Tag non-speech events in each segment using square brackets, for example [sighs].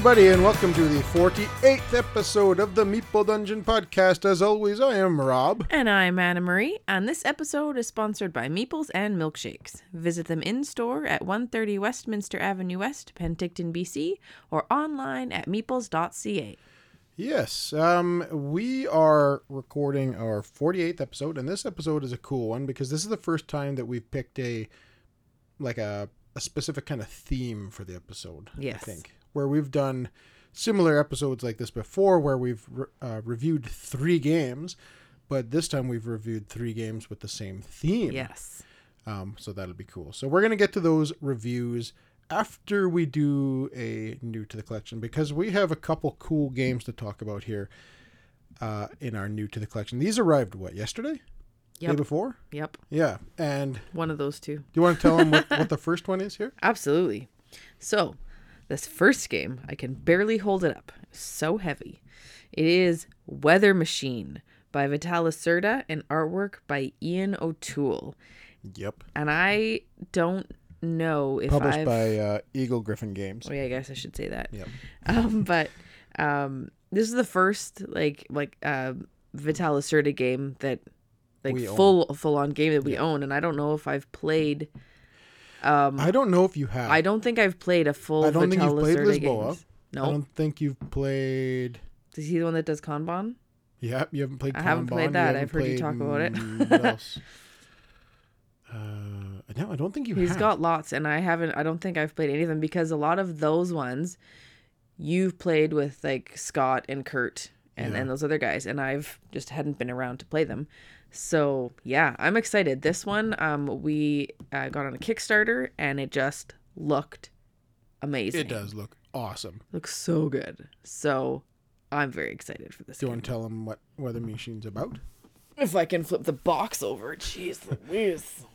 Everybody, and welcome to the 48th episode of the Meeple Dungeon podcast. As always, I am Rob. And I'm Anna Marie, and this episode is sponsored by Meeples and Milkshakes. Visit them in store at 130 Westminster Avenue West, Penticton, BC, or online at meeples.ca. Yes, um, we are recording our 48th episode, and this episode is a cool one because this is the first time that we've picked a like a, a specific kind of theme for the episode. Yes. I think where we've done similar episodes like this before, where we've re- uh, reviewed three games, but this time we've reviewed three games with the same theme. Yes. Um, so that'll be cool. So we're gonna get to those reviews after we do a new to the collection because we have a couple cool games to talk about here uh, in our new to the collection. These arrived what yesterday, day before? Yep. Yeah. And One of those two. Do you want to tell [laughs] them what, what the first one is here? Absolutely. So, this first game, I can barely hold it up. So heavy. It is Weather Machine by Vital Lacerda and artwork by Ian O'Toole. Yep. And I don't know if Published I've by uh, Eagle Gryphon Games. Oh yeah, I guess I should say that. Yep. [laughs] Um, but um, this is the first like like uh, Vital Lacerda game that like We full full on game that we own, and I don't know if I've played. Um, I don't know if you have. I don't think I've played a full. I don't think you've played Lisboa. games. I don't think you've played. is he the one that does Kanban? Yeah, you haven't played. I haven't played that. haven't I've heard you talk about it. what else? [laughs] Uh, no, I don't think you He's have. got lots, and I haven't. I don't think I've played any of them because a lot of those ones you've played with like Scott and Kurt and, Yeah. and those other guys, and I've just hadn't been around to play them. So yeah, I'm excited. This one, um, we uh, got on a Kickstarter, and it just looked amazing. It does look awesome. looks so good. So I'm very excited for this. Do you game. want to tell them what Weather Machine's about? If I can flip the box over, jeez Louise.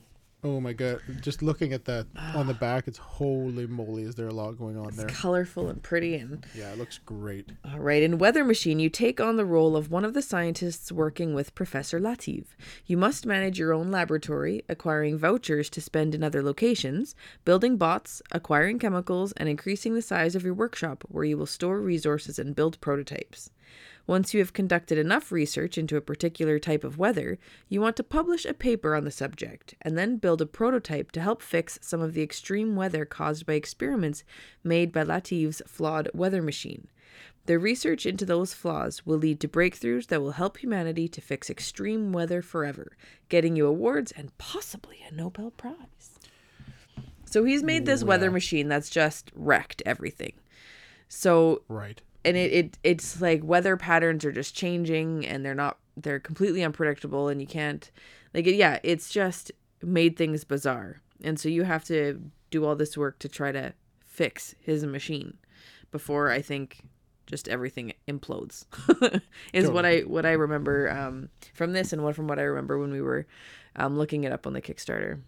Oh my god! Just looking at that on the [sighs] back, it's holy moly! Is there a lot going on there? It's colorful and pretty and Yeah, it looks great. All right, in Weather Machine, you take on the role of one of the scientists working with Professor Lativ. You must manage your own laboratory, acquiring vouchers to spend in other locations, building bots, acquiring chemicals, and increasing the size of your workshop where you will store resources and build prototypes. Once you have conducted enough research into a particular type of weather, you want to publish a paper on the subject, and then build a prototype to help fix some of the extreme weather caused by experiments made by Lativ's flawed weather machine. The research into those flaws will lead to breakthroughs that will help humanity to fix extreme weather forever, getting you awards and possibly a Nobel Prize. So he's made this weather machine that's just wrecked everything. So Right. And it, it it's like weather patterns are just changing and they're not they're completely unpredictable and you can't like yeah it's just made things bizarre and so you have to do all this work to try to fix his machine before i think just everything implodes [laughs] is what i what i remember um from this and what from what i remember when we were um looking it up on the kickstarter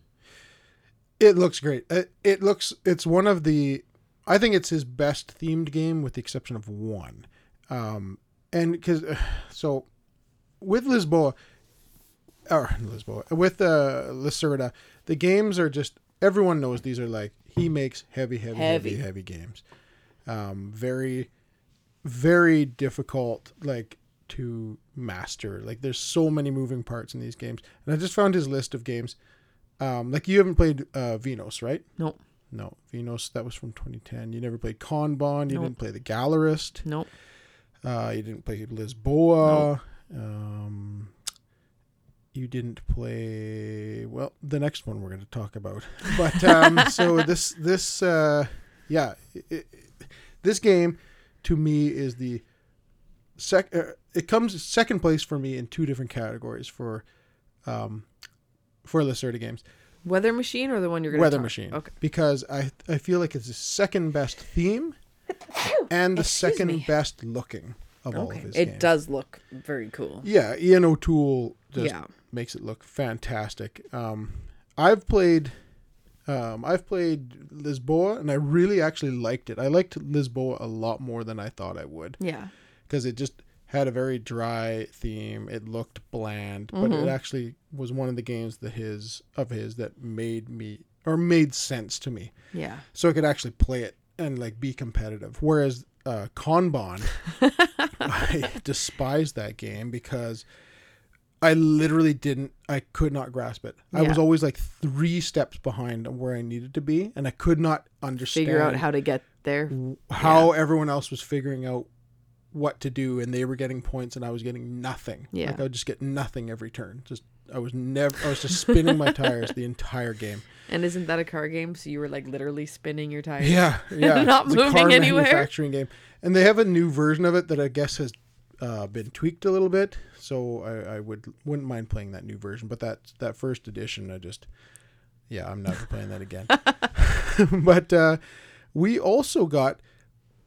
It looks great. It, it looks. It's one of the. I think it's his best themed game, with the exception of one. Um, and because so with Lisboa, or [laughs] Lisboa with uh, Lacerda, the games are just everyone knows these are like he makes heavy, heavy, heavy, Heavy. heavy, games. Um, very, very difficult, like to master. Like there's so many moving parts in these games, and I just found his list of games. Um, like you haven't played uh, Vinhos, right? nope No, Vinhos that was from 2010. You never played Kanban. You Nope. didn't play the Gallerist. nope Uh, you didn't play Lisboa. Um, you didn't play well the next one we're going to talk about. [laughs] But um, [laughs] so this this uh, yeah, it, it, this game to me is the sec. Uh, it comes second place for me in two different categories for um, for Lacerda games. Weather machine or the one you're gonna Weather talk- Machine. okay Because I I feel like it's the second best theme [coughs] and the Excuse second me. best looking of all of okay his it games. does look very cool Yeah, Ian O'Toole just Yeah. makes it look fantastic. Um, I've played, um, I've played Lisboa, and I really actually liked it. I liked Lisboa a lot more than I thought I would yeah because it just had a very dry theme. It looked bland, but Mm-hmm. it actually was one of the games that his of his that made me or made sense to me, yeah so I could actually play it and like be competitive. Whereas uh, Kanban, [laughs] I despise that game because I literally didn't, I could not grasp it. I was always like three steps behind where I needed to be, and I could not understand Figure out how to get there. how everyone else was figuring out what to do, and they were getting points, and I was getting nothing. Yeah. like I would just get nothing every turn. Just I was never, I was just spinning my tires the entire game. [laughs] And isn't that a car game? So you were like literally spinning your tires. Yeah, [laughs] yeah. Not it's a moving car anywhere. manufacturing game, and they have a new version of it that I guess has uh, been tweaked a little bit. So I, I would wouldn't mind playing that new version, but that that first edition, I just yeah, I'm never playing that again. [laughs] but uh, we also got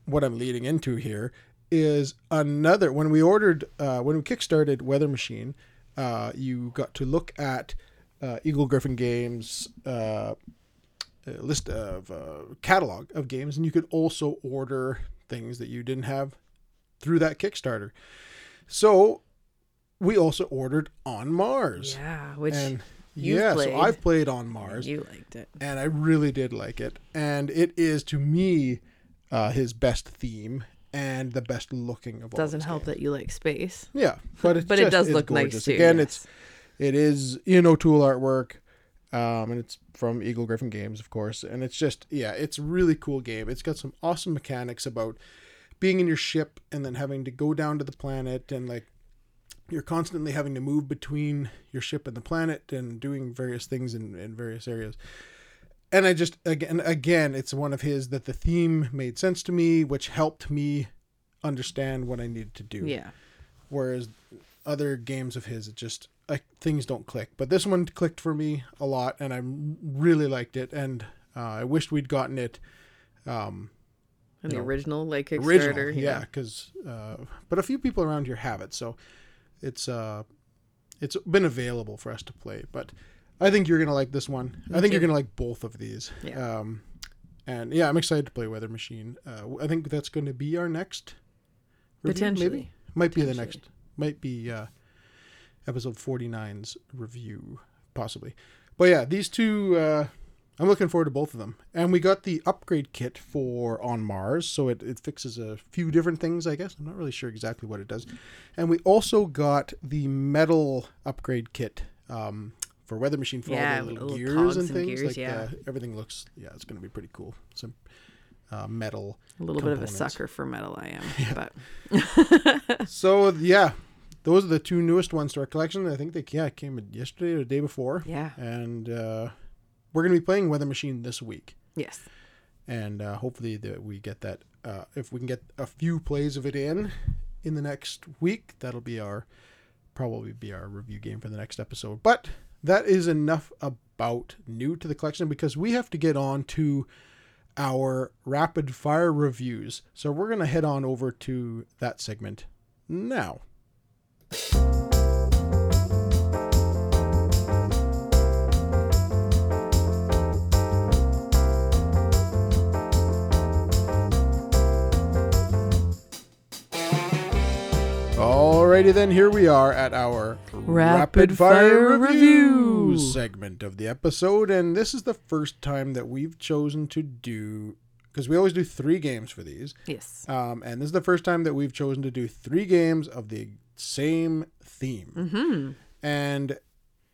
what I'm leading into here is another when we ordered uh, when we kickstarted Weather Machine, uh, you got to look at uh, Eagle Gryphon Games. Uh, list of uh, catalog of games, and you could also order things that you didn't have through that Kickstarter. So we also ordered On Mars, Yeah, which and yeah, played. so I've played On Mars, you liked it. and I really did like it, and it is to me uh, his best theme and the best looking of all. Doesn't help games. that you like space. Yeah, but it's [laughs] But it does look nice gorgeous. too, Again, yes. it's it is you know O'Toole artwork, um, and it's from Eagle Gryphon Games, of course, and it's just yeah, it's a really cool game. It's got some awesome mechanics about being in your ship and then having to go down to the planet and like you're constantly having to move between your ship and the planet and doing various things in, in various areas and i just again again it's one of his that the theme made sense to me which helped me understand what i needed to do. Yeah. whereas other games of his it just like things don't click. But this one clicked for me a lot and i really liked it. And uh, i wished we'd gotten it um And the know, original like Kickstarter. original yeah. because uh, but a few people around here have it. So it's uh it's been available for us to play. But i think you're gonna like this one. I think you're gonna like both of these. Yeah. um and yeah i'm excited to play weather machine. Uh, i think that's going to be our next review, Potentially. maybe might be the next might be uh episode 49's review possibly. But yeah these two uh i'm looking forward to both of them. And we got the upgrade kit for on mars so it, it fixes a few different things i guess. I'm not really sure exactly what it does. And we also got the metal upgrade kit um for weather machine for Yeah, all the little little gears and and things gears, like yeah. the, everything looks yeah it's going to be pretty cool some uh, metal A little bit of a sucker for metal I am. [laughs] But [laughs] so yeah those are the two newest ones to our collection i think they yeah came yesterday or the day before yeah. and uh, we're going to be playing Weather Machine this week, Yes. and uh, hopefully that we get that. Uh, if we can get a few plays of it in in the next week, that'll be our probably be our review game for the next episode. But that is enough about new to the collection because we have to get on to our rapid fire reviews. So we're going to head on over to that segment now. Alrighty then, here we are at our Rapid Fire review segment of the episode, and this is the first time that we've chosen to do because we always do three games for these, Yes. um, and this is the first time that we've chosen to do three games of the same theme, Mm-hmm. and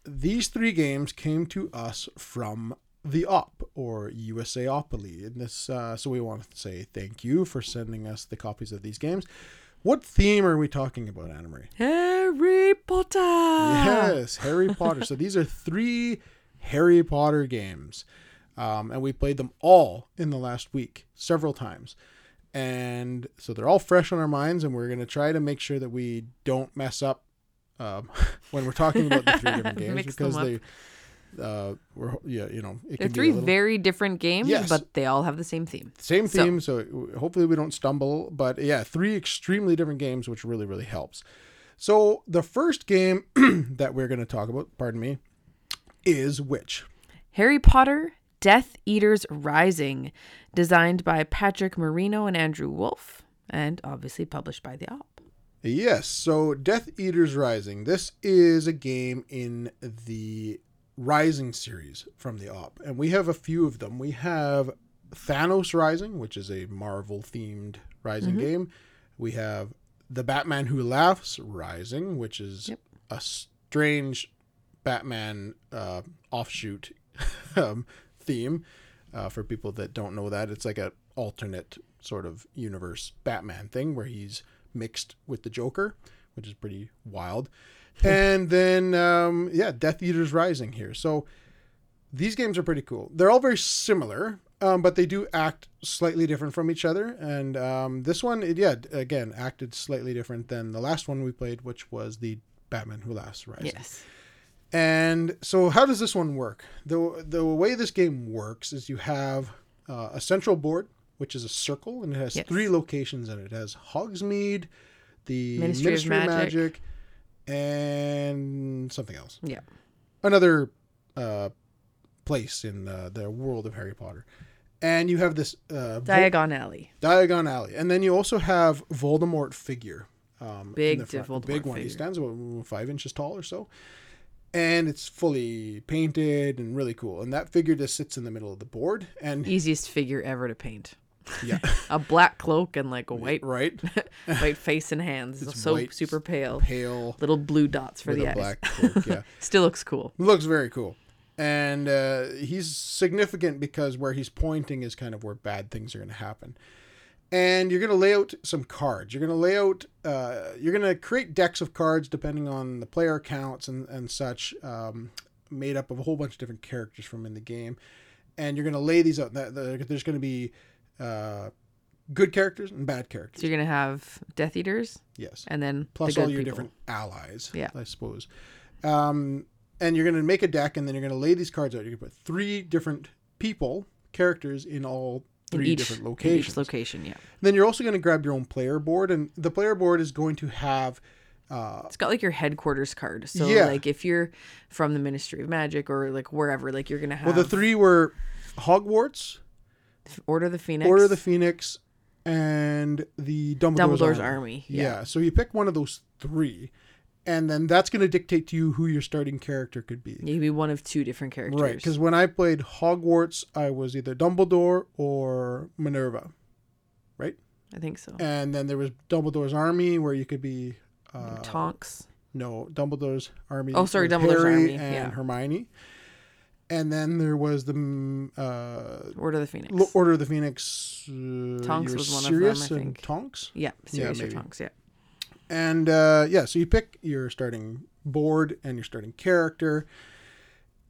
these three games came to us from the OP or USAopoly. And this, uh, so we want to say thank you for sending us the copies of these games. What theme are we talking about, Anna Marie? Harry Potter. Yes, Harry Potter. So these are three Harry Potter games. Um, and we played them all in the last week, several times. And so they're all fresh on our minds, and we're going to try to make sure that we don't mess up um, [laughs] when we're talking about the three different [laughs] games because they, uh, we're yeah, you know, it They're can three be little, very different games, Yes. but they all have the same theme. same So- theme, so. hopefully we don't stumble. But yeah, three extremely different games, which really really helps. So the first game [clears throat] that we're going to talk about, pardon me, is which? Harry Potter Death Eaters Rising, designed by Patrick Marino and Andrew Wolf, and obviously published by the OP. Yes, so Death Eaters Rising. This is a game in the Rising series from the OP, and we have a few of them. We have Thanos Rising, which is a Marvel themed Rising Mm-hmm. game. We have The Batman Who Laughs Rising, which is Yep. a strange Batman uh, offshoot [laughs] um, theme. Uh, for people that don't know that, it's like an alternate sort of universe Batman thing where he's mixed with the Joker, which is pretty wild. [laughs] and then, um, yeah, Death Eaters Rising here. So these games are pretty cool. They're all very similar, um, but they do act slightly different from each other. And um, this one, it, yeah, again, acted slightly different than the last one we played, which was the Batman Who Laughs Rising. Yes. And so, how does this one work? the The way this game works is you have uh, a central board, which is a circle, and it has Yes. three locations in it. It has Hogsmeade, the Ministry of Magic. And something else. Yeah. Another uh, place in uh, the world of Harry Potter. And you have this uh, Vol- Diagon Alley. Diagon Alley, and then you also have Voldemort figure. Um, in Big the front. Voldemort big one. He stands about five inches tall or so, and it's fully painted and really cool. And that figure just sits in the middle of the board, and Easiest figure ever to paint. Yeah, [laughs] A black cloak and like a white right, [laughs] white face and hands. It's so white, super pale. pale Little blue dots for the eyes. black [laughs] cloak. Yeah, Still looks cool. looks very cool. And uh, he's significant because where he's pointing is kind of where bad things are going to happen. And you're going to lay out some cards. You're going to lay out, uh, you're going to create decks of cards depending on the player counts and, and such, um, made up of a whole bunch of different characters from in the game. And you're going to lay these out. There's going to be uh, good characters and bad characters. So you're gonna have Death Eaters yes. and then plus the all your people. different allies. Yeah. I suppose. Um, and you're going to make a deck, and then you're going to lay these cards out. You're to put three different people, characters in all in three each, different locations. each location. Yeah. then you're also going to grab your own player board, and the player board is going to have. Uh, It's got like your headquarters card. So Yeah. like if you're from the Ministry of Magic or like wherever, like you're gonna have well, the three were Hogwarts, Order the Phoenix, Order of the Phoenix, and the Dumbledore's, Dumbledore's Army. Army. Yeah. Yeah. So you pick one of those three, and then that's going to dictate to you who your starting character could be. You can be one of two different characters. Right, because when I played Hogwarts, I was either Dumbledore or Minerva, Right. I think so. and then there was Dumbledore's army where you could be uh, Tonks. no Dumbledore's army. Oh, sorry, Dumbledore's Harry army, and yeah. Hermione, and then there was the mm, uh, Order of the Phoenix. Lo- Order of the Phoenix. Uh, Tonks was one of Sirius them, I think. Tonks, yeah, Sirius or. Tonks. Yeah. and uh, yeah, so you pick your starting board and your starting character,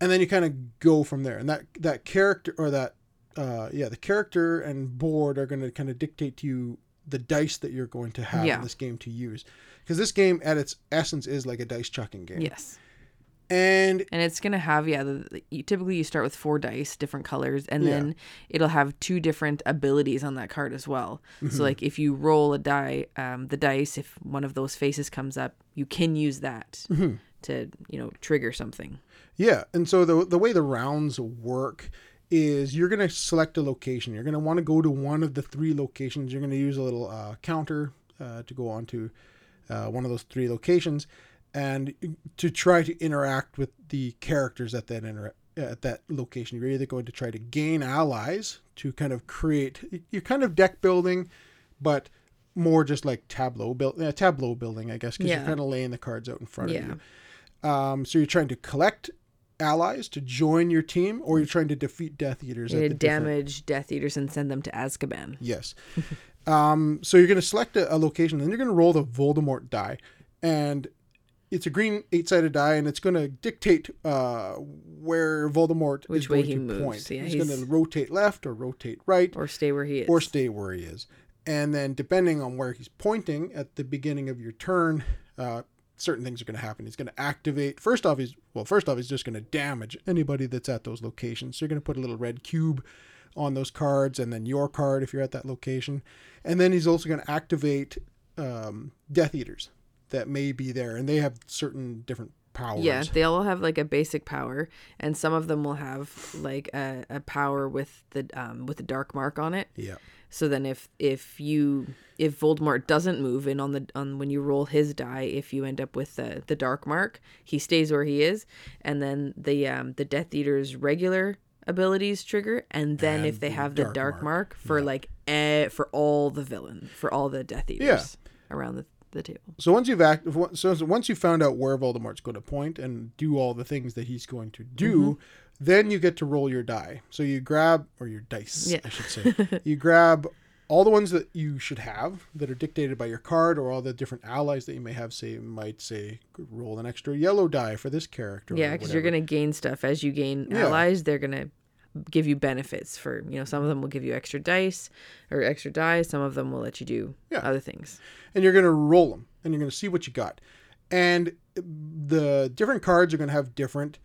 and then you kind of go from there. And that that character or that uh, yeah, the character and board are going to kind of dictate to you the dice that you're going to have Yeah. in this game to use, because this game at its essence is like a dice chucking game. Yes. And And it's gonna have yeah. The, the- typically, you start with four dice, different colors, and Yeah. then it'll have two different abilities on that card as well. So like if you roll a die, um, the dice, if one of those faces comes up, you can use that to you know trigger something. Yeah, and so the the way the rounds work is you're going to select a location. You're going to want to go to one of the three locations. You're going to use a little uh, counter uh, to go on to uh, one of those three locations, and to try to interact with the characters at that inter- at that location. You're either going to try to gain allies to kind of create. You're kind of deck building, but more just like tableau build, uh, tableau building, I guess, because Yeah. you're kind of laying the cards out in front Yeah. of you. Um, so you're trying to collect allies to join your team, or you're trying to defeat Death Eaters. You're gonna the different- damage Death Eaters and send them to Azkaban. Yes. [laughs] um, so you're going to select a, a location, then you're going to roll the Voldemort die, and it's a green eight-sided die, and it's going to dictate uh, where Voldemort is Which way going he to moves. point. Yeah, he's, going to rotate left or rotate right, Or stay where he is. or stay where he is. And then, depending on where he's pointing at the beginning of your turn, uh, certain things are going to happen. He's going to activate. First off, he's well. First off, he's just going to damage anybody that's at those locations. So you're going to put a little red cube on those cards, and then your card if you're at that location. And then he's also going to activate um, Death Eaters that may be there, and they have certain different powers. Yeah, they all have like a basic power, and some of them will have like a, a power with the um with the dark mark on it. Yeah. So then if if you if Voldemort doesn't move in on the on when you roll his die, if you end up with the the dark mark, he stays where he is, and then the um the Death Eater's regular abilities trigger, and then And if they the have the dark dark, mark. mark, for like eh, for all the villain for all the Death Eaters around the, the table. So once you've act, so so once you've found out where Voldemort's going to point and do all the things that he's going to do, Mm-hmm. then you get to roll your die. So you grab or your dice, Yeah. I should say. you grab all the ones that you should have that are dictated by your card, or all the different allies that you may have. Say, might say, roll an extra yellow die for this character. Yeah, because you're gonna gain stuff as you gain Yeah. allies. They're gonna give you benefits for you know some of them will give you extra dice or extra die. Some of them will let you do Yeah. other things. and you're going to roll them and you're going to see what you got. And the different cards are going to have different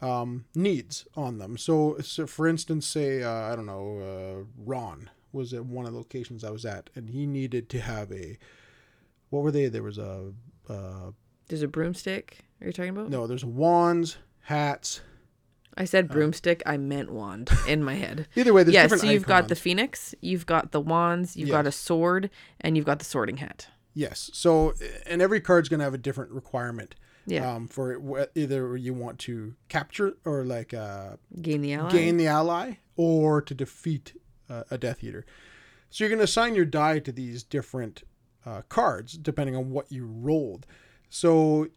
um, needs on them. So, so for instance, say, uh, I don't know, uh, Ron was at one of the locations I was at, and he needed to have a, what were they? There was a, uh, There's a broomstick. Are you talking about? no, there's wands, hats. I said broomstick. I meant wand in my head. [laughs] Either way, there's yes, so you've got the phoenix, you've got the wands, you've got a sword, and you've got the sorting hat. Yes. So, and every card's going to have a different requirement. Yeah, Um, for it, either you want to capture or like uh, gain the ally. gain the ally or to defeat uh, a Death Eater. So you're going to assign your die to these different uh, cards depending on what you rolled. So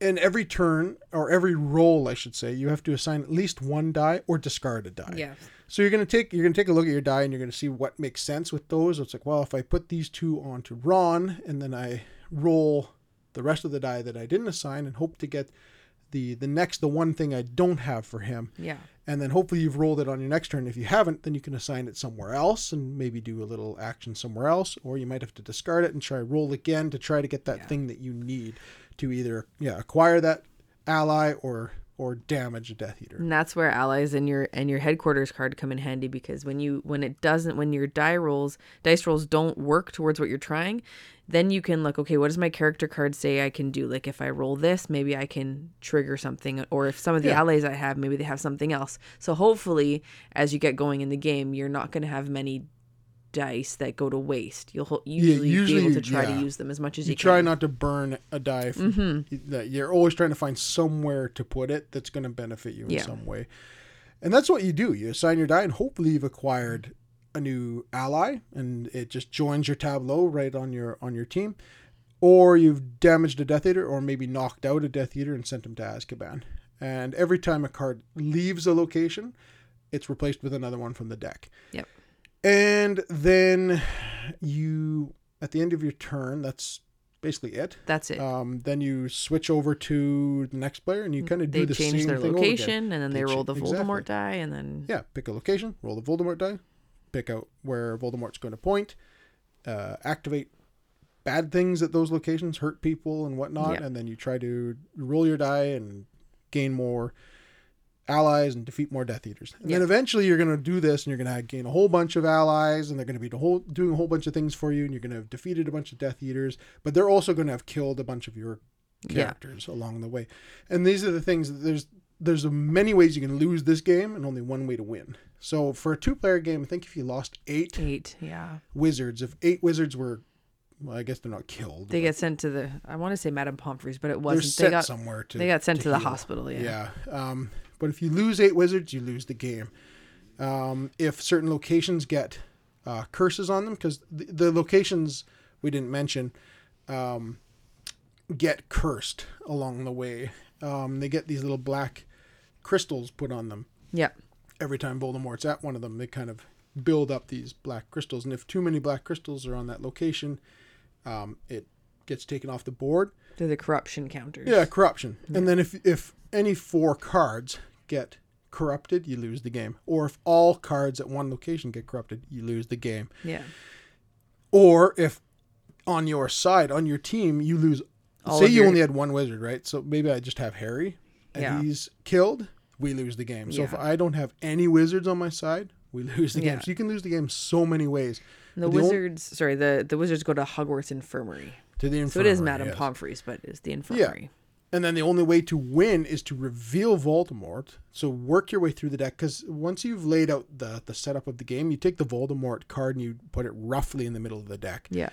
in every turn or every roll, I should say, you have to assign at least one die or discard a die. Yeah, So you're gonna take you're gonna take a look at your die and you're gonna see what makes sense with those. It's like, well, if I put these two onto Ron and then I roll the rest of the die that I didn't assign and hope to get the the next the one thing I don't have for him, yeah, and then hopefully you've rolled it on your next turn. If you haven't, then you can assign it somewhere else and maybe do a little action somewhere else, or you might have to discard it and try roll again to try to get that Yeah. thing that you need to either yeah acquire that ally or or damage a Death Eater. and that's where allies and your and your headquarters card come in handy because when you when it doesn't when your die rolls dice rolls don't work towards what you're trying, then you can look okay what does my character card say I can do like if I roll this maybe I can trigger something or if some of the Yeah. allies I have maybe they have something else. So hopefully as you get going in the game you're not going to have many dice that go to waste. You'll usually, usually be able to try yeah. to use them as much as you, can. you try can. not to burn a die. Mm-hmm. That you're always trying to find somewhere to put it that's going to benefit you in Yeah. some way, and that's what you do. You assign your die, and hopefully you've acquired a new ally, and it just joins your tableau right on your on your team, or you've damaged a Death Eater, or maybe knocked out a Death Eater and sent him to Azkaban. And every time a card leaves a location, it's replaced with another one from the deck. Yep. And then you, at the end of your turn, that's basically it. That's it. Um, then you switch over to the next player, and you kind of do they the change same their thing location and then they, They roll cha- the exactly. Voldemort die and then Yeah, pick a location, roll the Voldemort die, pick out where Voldemort's going to point, uh, activate bad things at those locations, hurt people and whatnot, Yeah. and then you try to roll your die and gain more allies and defeat more Death Eaters. And then eventually you're going to do this, and you're going to gain a whole bunch of allies, and they're going to be the whole, doing a whole bunch of things for you, and you're going to have defeated a bunch of Death Eaters, but they're also going to have killed a bunch of your Yeah. characters along the way. And these are the things that there's there's many ways you can lose this game and only one way to win. So for a two player game, I think if you lost eight eight. Yeah. wizards, if eight wizards were well, I guess they're not killed. They get sent to the I want to say Madame Pomfrey's, but it they're wasn't. sent They got somewhere to they got sent to, the heal. hospital, yeah. Yeah. Um, but if you lose eight wizards, you lose the game. Um, if certain locations get uh, curses on them, because the, the locations we didn't mention um, get cursed along the way. Um, they get these little black crystals put on them Yeah. every time Voldemort's at one of them. They kind of build up these black crystals, and if too many black crystals are on that location, um, it gets taken off the board. They're the corruption counters. Yeah, corruption. And then if if any four cards get corrupted, you lose the game. Or if all cards at one location get corrupted, you lose the game. Yeah. Or if on your side, on your team, you lose All say you your- only had one wizard, right? So maybe I just have Harry and Yeah. he's killed, we lose the game. So if I don't have any wizards on my side, we lose the game. Yeah. So you can lose the game so many ways. The The wizards, sorry, the the wizards go to Hogwarts Infirmary. To the infirmary. So it is Madame yes. Pomfrey's, but it's the infirmary. And then the only way to win is to reveal Voldemort. So work your way through the deck because once you've laid out the the setup of the game, you take the Voldemort card and you put it roughly in the middle of the deck. Yeah.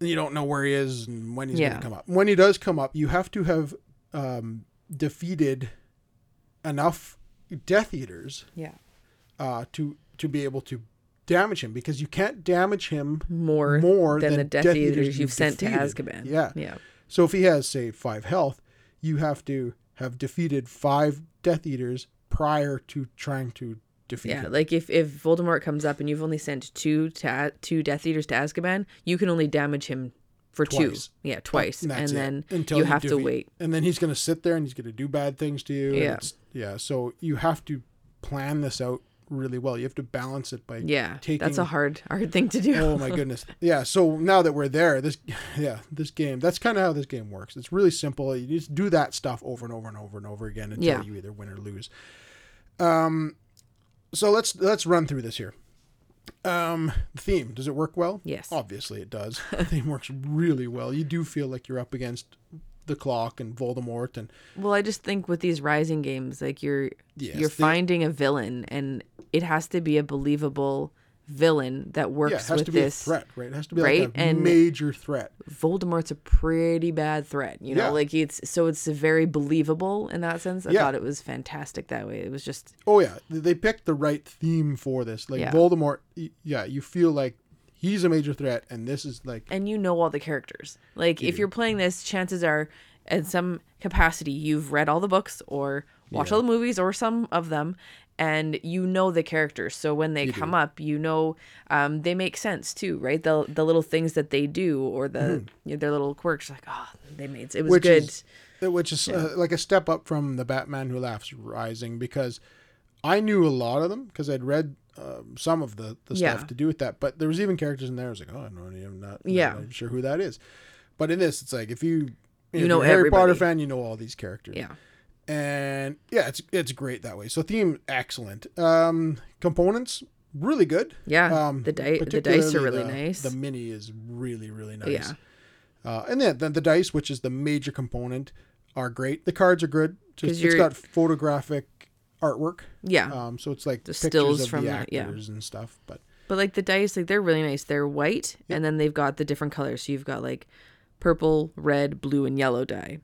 And you don't know where he is and when he's Yeah. going to come up. When he does come up, you have to have um, defeated enough Death Eaters Yeah. uh, to to be able to damage him because you can't damage him More, more than, than the Death, Death Eaters, Eaters you've you've sent to. Azkaban. Yeah. Yeah. So if he has, say, five health, you have to have defeated five Death Eaters prior to trying to defeat him. Yeah, him. like if, if Voldemort comes up and you've only sent two to two Death Eaters to Azkaban, you can only damage him for Twice. two. Yeah, twice, And and, then Until you you have to wait. And then he's going to sit there and he's going to do bad things to you. Yeah. Yeah. So you have to plan this out really well. You have to balance it by. Yeah, Taking... that's a hard hard thing to do. Oh my goodness. [laughs] Yeah. So now that we're there, this, [laughs] yeah, this game, that's kind of how this game works. It's really simple. You just do that stuff over and over and over and over again until Yeah. you either win or lose. Um, so let's let's run through this here. Um, theme does it work well? Yes. Obviously, it does. the [laughs] theme works really well. You do feel like you're up against the clock and Voldemort, and Well, I just think with these rising games, like you're Yes, you're they- finding a villain, and it has to be a believable villain that works yeah, it has with to be this. a threat, right? It has to be right? like a And- major threat. Voldemort's a pretty bad threat, you know. Yeah. Like it's so it's very believable in that sense. I Yeah. thought it was fantastic that way. It was just Oh yeah, they picked the right theme for this. Like. Voldemort, yeah, you feel like he's a major threat, and this is like and you know all the characters. Like if you're playing this, chances are in some capacity you've read all the books or watched all the movies or some of them and you know the characters. So when they come up, you know um, they make sense too, right? The the little things that they do or the you know, their little quirks like, oh, they made it was Mm-hmm. which good. is uh, which is uh, like a step up from the Batman Who Laughs Rising because I knew a lot of them because I'd read um, some of the, the Yeah. stuff to do with that. But there was even characters in there. I was like, oh, I'm not even not, Yeah. not even sure who that is. But in this, it's like if you if You know Harry Potter fan, you know all these characters. yeah. and yeah, it's it's great that way. So theme excellent. Um, components really good. Yeah. Um, the di- the dice are really the- nice. The mini is really really nice. Yeah. Uh, and then the, the dice, which is the major component, are great. The cards are good. Just, it's got photographic artwork. yeah. Um, so it's like The pictures stills of from the the- yeah. actors and stuff. But But like the dice, like they're really nice. They're white, and then they've got the different colors. So you've got like purple, red, blue, and yellow die,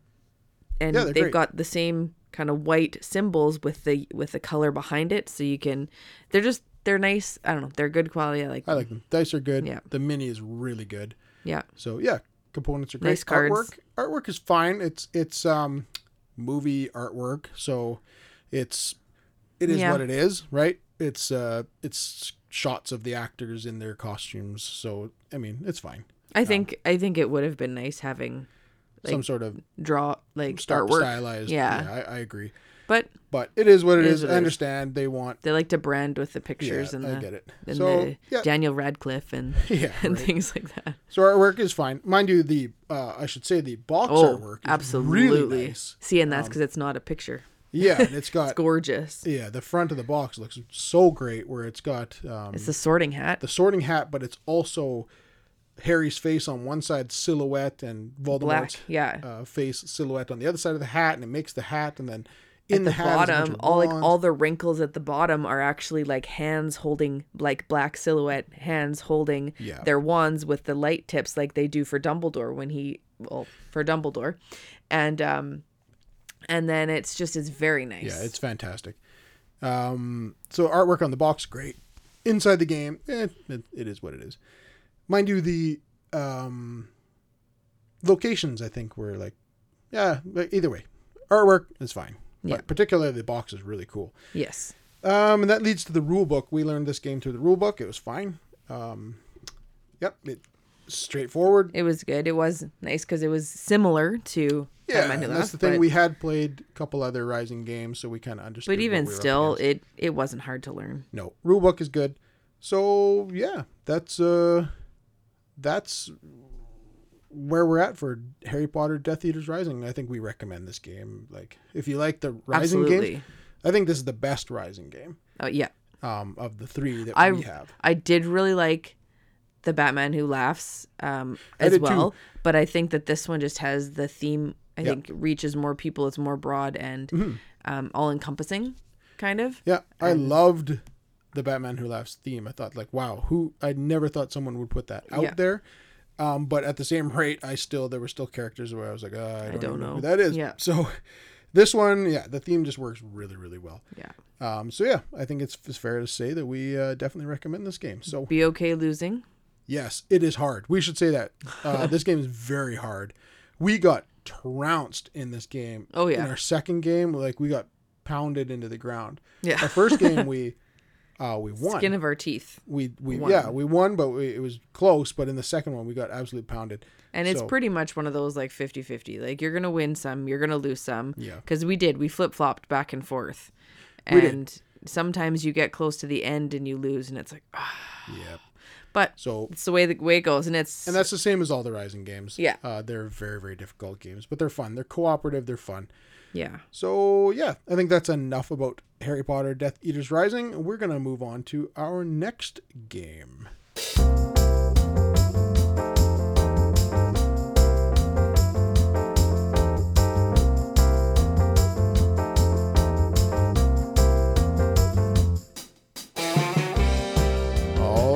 and Yeah, they've great. got the same kind of white symbols with the with the color behind it. So you can, they're just they're nice. I don't know, they're good quality. I like. I like them. Dice are good. Yeah. The mini is really good. Yeah, So yeah, components are great. Nice cards. Artwork, artwork is fine. It's it's um movie artwork, so it's it is Yeah. what it is, right? It's uh it's shots of the actors in their costumes, so I mean it's fine. I think I think it would have been nice having Some sort of draw like artwork, stylized. Yeah. I, I agree. but But it is what it It is. is what I it is. understand they want. they like to brand with the Yeah, pictures and I get it. and So the yeah, Daniel Radcliffe and [laughs] yeah, and right. things like that. So artwork is fine. Mind you, the uh, I should say the box Oh, artwork is absolutely. really nice. See, and that's because it's not a picture. Yeah, and [laughs] it's got It's gorgeous. Yeah, the front of the box looks so great where it's got um, It's the sorting hat. the sorting hat, but it's also Harry's face on one side silhouette and Black. Voldemort's Yeah. uh, face silhouette on the other side of the hat, and it makes the hat, and then in at the, the hat is a bunch bottom, all like all the wrinkles at the bottom are actually like hands holding like black silhouette hands holding Yeah. their wands with the light tips like they do for Dumbledore when he well for Dumbledore. And um and then it's just it's very nice. yeah, it's fantastic. Um, so artwork on the box, great. Inside the game, eh, it, it is what it is. Mind you, the um, locations I think were like, yeah, but either way, artwork is fine. Yeah. But particularly the box is really cool. yes. Um, and that leads to the rule book. We learned this game through the rule book. It was fine. Um, yep, it straightforward. It was good. It was nice because it was similar to Yeah, that's the thing. but- We had played a couple other Rising games, so we kind of understood. but even we still, it it wasn't hard to learn. no rulebook is good. So yeah, that's uh, that's where we're at for Harry Potter Death Eaters Rising. I think we recommend this game. Like, if you like the Rising Absolutely. games, I think this is the best Rising game Oh yeah. um, of the three that I we have. I did really like the Batman Who Laughs um, as did too. well, but I think that this one just has the theme. I Yeah. think reaches more people. It's more broad and Mm-hmm. um, all encompassing, kind of. Yeah, I loved the Batman Who Laughs theme. I thought like, wow, who I never thought someone would put that out Yeah. there. Um, but at the same rate, I still there were still characters where I was like, uh, I, don't don't know. know. who that is. Yeah. So [laughs] This one, yeah, the theme just works really, really well. Yeah. Um, so yeah, I think it's, it's fair to say that we uh, definitely recommend this game. So Be okay losing. yes, it is hard. We should say that uh, [laughs] this game is very hard. We got trounced in this game. Oh, yeah. In our second game, like we got pounded into the ground. Yeah. Our first game, [laughs] we uh, we won. Skin of our teeth. we we won. yeah we won, but we, it was close. But in the second one, we got absolutely pounded. And it's So- pretty much one of those like 50 50. Like you're going to win some, you're going to lose some. Yeah. Because we did. We flip flopped back and forth. And sometimes you get close to the end and you lose, and it's like, [sighs] ah. Yeah. But So it's the way the way it goes. And it's. and that's the same as all the Rising games. Yeah. Uh, they're very very difficult games, but they're fun. They're cooperative. They're fun. yeah. So yeah, I think that's enough about Harry Potter Death Eaters Rising. We're gonna move on to our next game.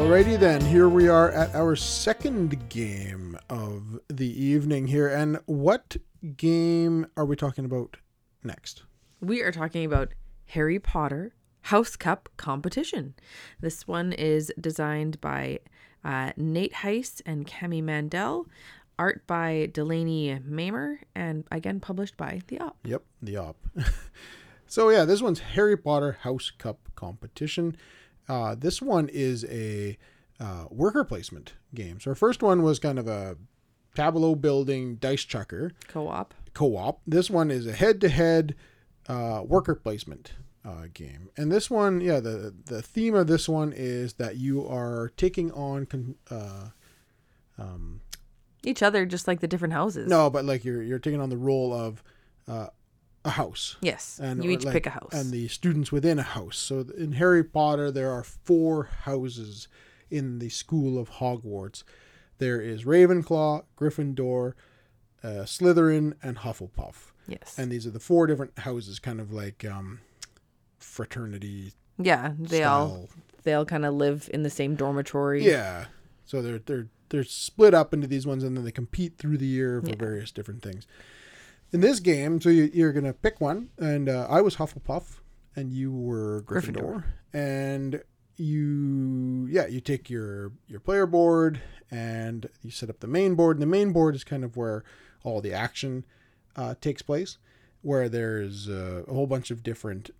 Alrighty then, here we are at our second game of the evening here. And what game are we talking about next? We are talking about Harry Potter House Cup competition. This one is designed by uh, Nate Heiss and Kemi Mandel, art by Delaney Mamer, and again published by The Op. Yep, the op. [laughs] so yeah, this one's Harry Potter House Cup competition. Uh, this one is a uh, worker placement game. So our first one was kind of a tableau building dice chucker Co-op. co-op. This one is a head-to-head uh, worker placement uh, game, and this one, yeah, the the theme of this one is that you are taking on. Con- uh, um, Each other, just like the different houses. no, but like you're you're taking on the role of uh, a house. Yes. and you each like- pick a house. and the students within a house. So in Harry Potter, there are four houses in the school of Hogwarts. There is Ravenclaw, Gryffindor, uh, Slytherin, and Hufflepuff. yes. And these are the four different houses, kind of like um, fraternity yeah, they all they all kind of live in the same dormitory. Yeah. So they're they're they're split up into these ones, and then they compete through the year for Yeah. various different things. In this game, so you, you're gonna pick one, and uh, I was Hufflepuff, and you were Gryffindor, Gryffindor. and you yeah you take your your player board and you set up the main board. And the main board is kind of where all the action uh, takes place, where there's uh, a whole bunch of different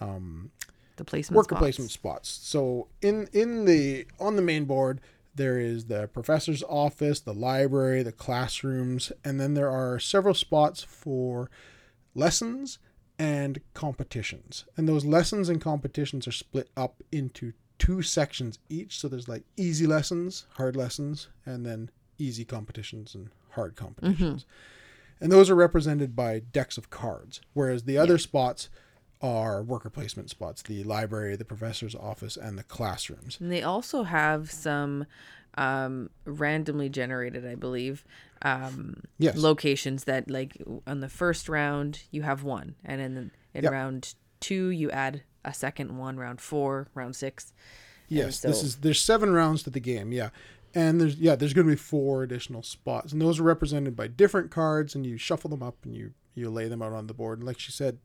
um, The placement worker spots. placement spots. So in in the on the main board there is the professor's office, the library, the classrooms, and then there are several spots for lessons and competitions. And those lessons and competitions are split up into two sections each. So there's like easy lessons, hard lessons, and then easy competitions and hard competitions. Mm-hmm. And those are represented by decks of cards, whereas the other spots are worker placement spots the library, the professor's office, and the classrooms. And they also have some um, randomly generated, I believe, um, Yes. locations that, like, on the first round, you have one. And then in Yep. round two, you add a second one, round four, round six. Yes, this is there's seven rounds to the game, yeah. And there's yeah, there's going to be four additional spots, and those are represented by different cards, and you shuffle them up and you you lay them out on the board. And like she said,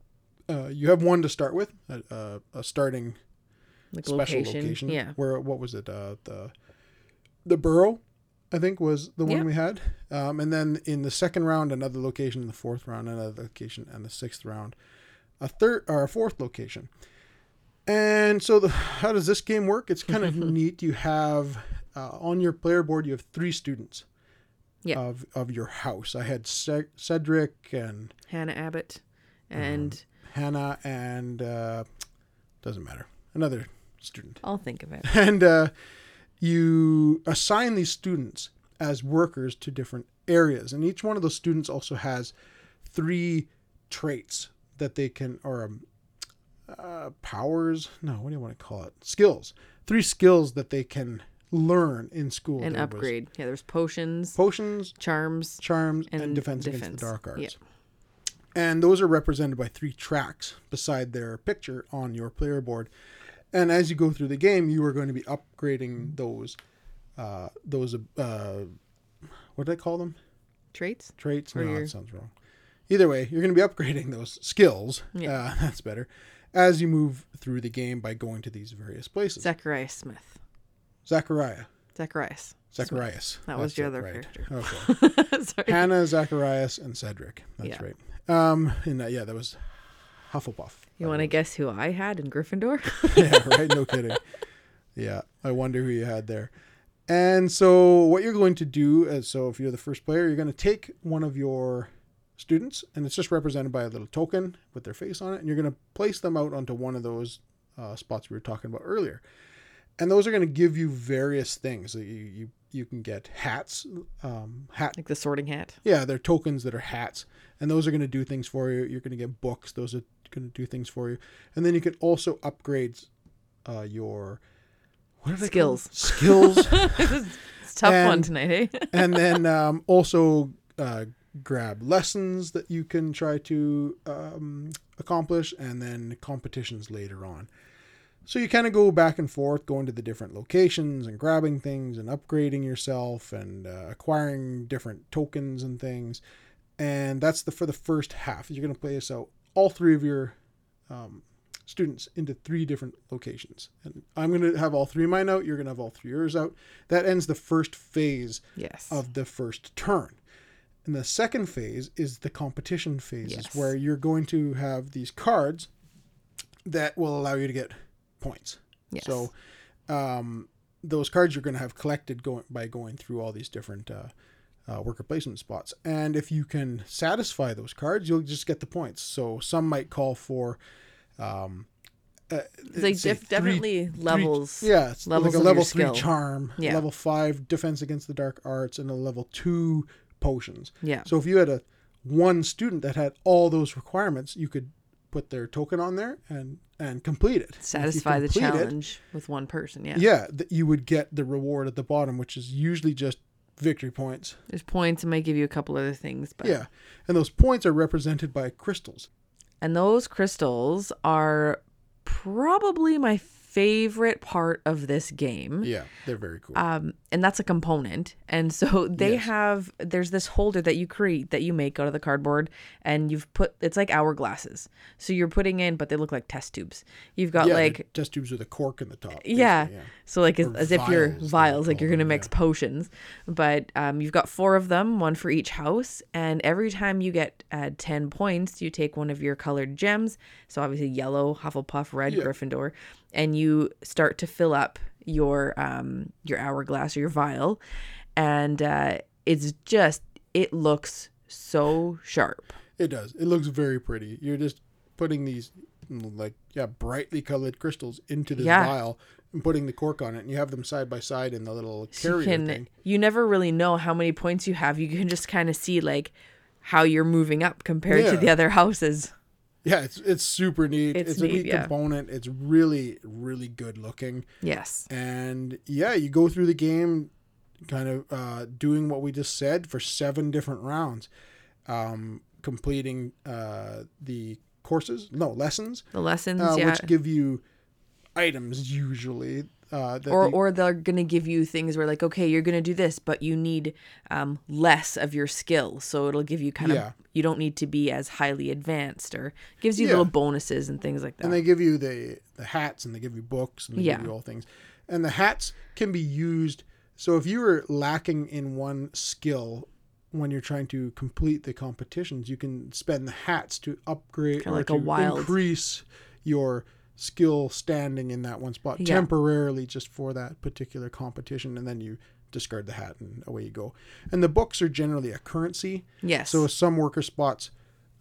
uh, you have one to start with, a, a, a starting Like special location. location. Yeah. Where what was it? Uh, the the burrow, I think was the one Yeah. we had. Um, and then in the second round, another location. In the fourth round, another location, and the sixth round, a third or a fourth location. And so, the, [sighs] how does this game work? It's kind of [laughs] neat. You have uh, on your player board, you have three students Yeah. of of your house. I had Ce- Cedric and Hannah Abbott and Hannah and uh, doesn't matter another student. I'll think of it. [laughs] and uh, you assign these students as workers to different areas and each one of those students also has three traits that they can or um, uh, powers no what do you want to call it skills three skills that they can learn in school And upgrade. Yeah, there's potions, potions charms. charms and, And defense, against the dark arts Yeah. And those are represented by three tracks beside their picture on your player board. And as you go through the game, you are going to be upgrading those, uh, those, uh, what did I call them? Traits? Traits? Or No, your- that sounds wrong. Either way, you're going to be upgrading those skills. Yeah. Uh, [laughs] that's better. As you move through the game by going to these various places. Zacharias Smith. Zachariah. Zacharias. Zacharias. That was That's your other right. character. Okay. [laughs] Sorry. Hannah, Zacharias, and Cedric. That's Yeah. right. Um, and uh, yeah, that was Hufflepuff. You want to guess who I had in Gryffindor? [laughs] yeah, right. No kidding. Yeah, I wonder who you had there. And so, what you're going to do is, so if you're the first player, you're going to take one of your students, and it's just represented by a little token with their face on it, and you're going to place them out onto one of those uh, spots we were talking about earlier. And those are going to give you various things. You you you can get hats, um, hat like the sorting hat. yeah, they're tokens that are hats, and those are going to do things for you. You're going to get books; those are going to do things for you, and then you can also upgrade uh, your what are they called? Skills. Skills, [laughs] It's a tough one tonight, eh? [laughs] and then um, also uh, grab lessons that you can try to um, accomplish, and then competitions later on. So you kind of go back and forth, going to the different locations and grabbing things and upgrading yourself and uh, acquiring different tokens and things. And that's the for the first half. You're going to play so all three of your um, students into three different locations. And I'm going to have all three of mine out. You're going to have all three of yours out. That ends the first phase yes. of the first turn. And the second phase is the competition phase, Yes. where you're going to have these cards that will allow you to get points. yes. So, um, those cards you're going to have collected going by going through all these different uh, uh, worker placement spots, and if you can satisfy those cards, you'll just get the points. So some might call for, um, uh, like def- three- definitely three- levels. yeah, it's levels like a level three skill. charm, Yeah. level five defense against the dark arts, and a level two potions. Yeah. So if you had a one student that had all those requirements, you could put their token on there and and complete it. And Satisfy the complete it, challenge with one person. Yeah. yeah, that you would get the reward at the bottom, which is usually just victory points. There's points. It might give you a couple other things, but Yeah, and those points are represented by crystals. And those crystals are probably my favorite part of this game. Yeah, they're very cool. Um, and that's a component. And so [laughs] they Yes. have there's this holder that you create that you make out of the cardboard and you've put it's like hourglasses. So you're putting in but they look like test tubes. You've got yeah, like test tubes with a cork in the top. yeah. basically, So like as, as if you're vials, like you're gonna mix yeah. potions, but um, you've got four of them, one for each house, and every time you get uh, ten points, you take one of your colored gems. So obviously yellow, Hufflepuff, red, Yeah. Gryffindor, and you start to fill up your um your hourglass or your vial, and uh, it's just it looks so sharp. It does. It looks very pretty. You're just putting these like yeah brightly colored crystals into this Yeah. vial and putting the cork on it, and you have them side by side in the little carrier you can thing. you never really know how many points you have. You can just kind of see like how you're moving up compared to the other houses. Yeah, it's it's super neat. It's It's, a neat, neat yeah. component. It's really really good looking, Yes. and yeah, you go through the game, kind of uh, doing what we just said for seven different rounds, um, completing uh, the courses, no lessons, The lessons, uh, yeah. which give you items usually. Uh, or they- or they're gonna give you things where like, okay, you're gonna do this, but you need um, less of your skill, so it'll give you kind Yeah. of you don't need to be as highly advanced, or gives you Yeah. little bonuses and things like that. and they give you the the hats and they give you books and they Yeah. give you all things and the hats can be used so if you were lacking in one skill when you're trying to complete the competitions you can spend the hats to upgrade Kinda or like a wild- increase your skill standing in that one spot Yeah. temporarily just for that particular competition and then you discard the hat and away you go and the books are generally a currency yes. so some worker spots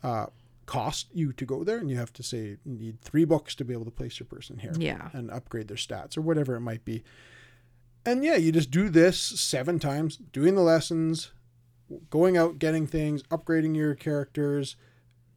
uh, cost you to go there, and you have to say you need three books to be able to place your person here yeah. and upgrade their stats or whatever it might be. And yeah, you just do this seven times, doing the lessons, going out, getting things, upgrading your characters,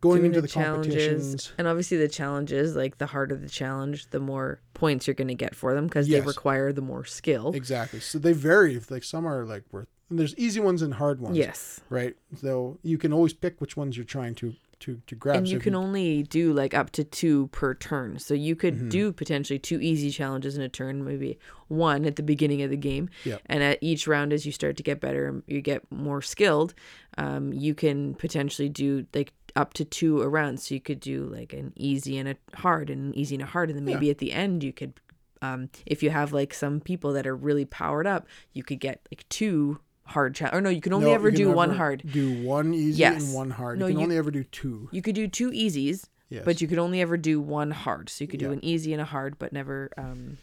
going into the, competitions. and obviously the challenges, like the harder the challenge, the more points you're gonna get for them because they require the more skill. Exactly. So they vary. Like some are like worth. And there's easy ones and hard ones. Yes. Right. So you can always pick which ones you're trying to to to grab. and So you can only do like up to two per turn so you could Mm-hmm. do potentially two easy challenges in a turn maybe one at the beginning of the game Yep. and at each round as you start to get better and you get more skilled um, you can potentially do like up to two around. So you could do like an easy and a hard and an easy and a hard. And then maybe at the end you could um if you have like some people that are really powered up, you could get like two hard challenge. Or no, you can only No, ever can do one hard. Do one easy Yes. and one hard. No, you can you- only ever do two. You could do two easies, Yes. but you could only ever do one hard. So you could do an easy and a hard, but never um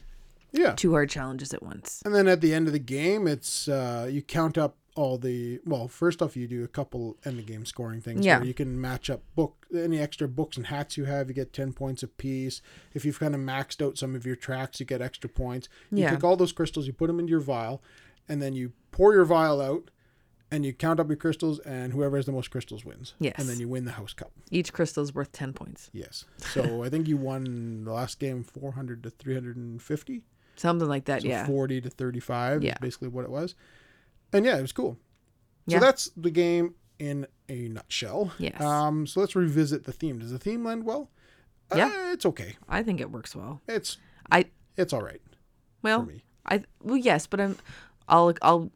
yeah. two hard challenges at once. And then at the end of the game, it's uh, you count up all the well. First off, you do a couple end of game scoring things. Yeah. where you can match up book any extra books and hats you have. You get ten points apiece. If you've kind of maxed out some of your tracks, you get extra points. You Yeah. take all those crystals, you put them into your vial, and then you pour your vial out. And you count up your crystals, and whoever has the most crystals wins. Yes. And then you win the house cup. Each crystal is worth 10 points. Yes. So I think you won the last game 400 to 350. Something like that, So yeah. 40 to 35 Yeah. basically what it was. And yeah, it was cool. So Yeah. that's the game in a nutshell. Yes. Um, so let's revisit the theme. Does the theme lend well? Yeah. Uh, it's okay. I think it works well. It's I it's all right well, for me. I well yes, but I'm I'll I'll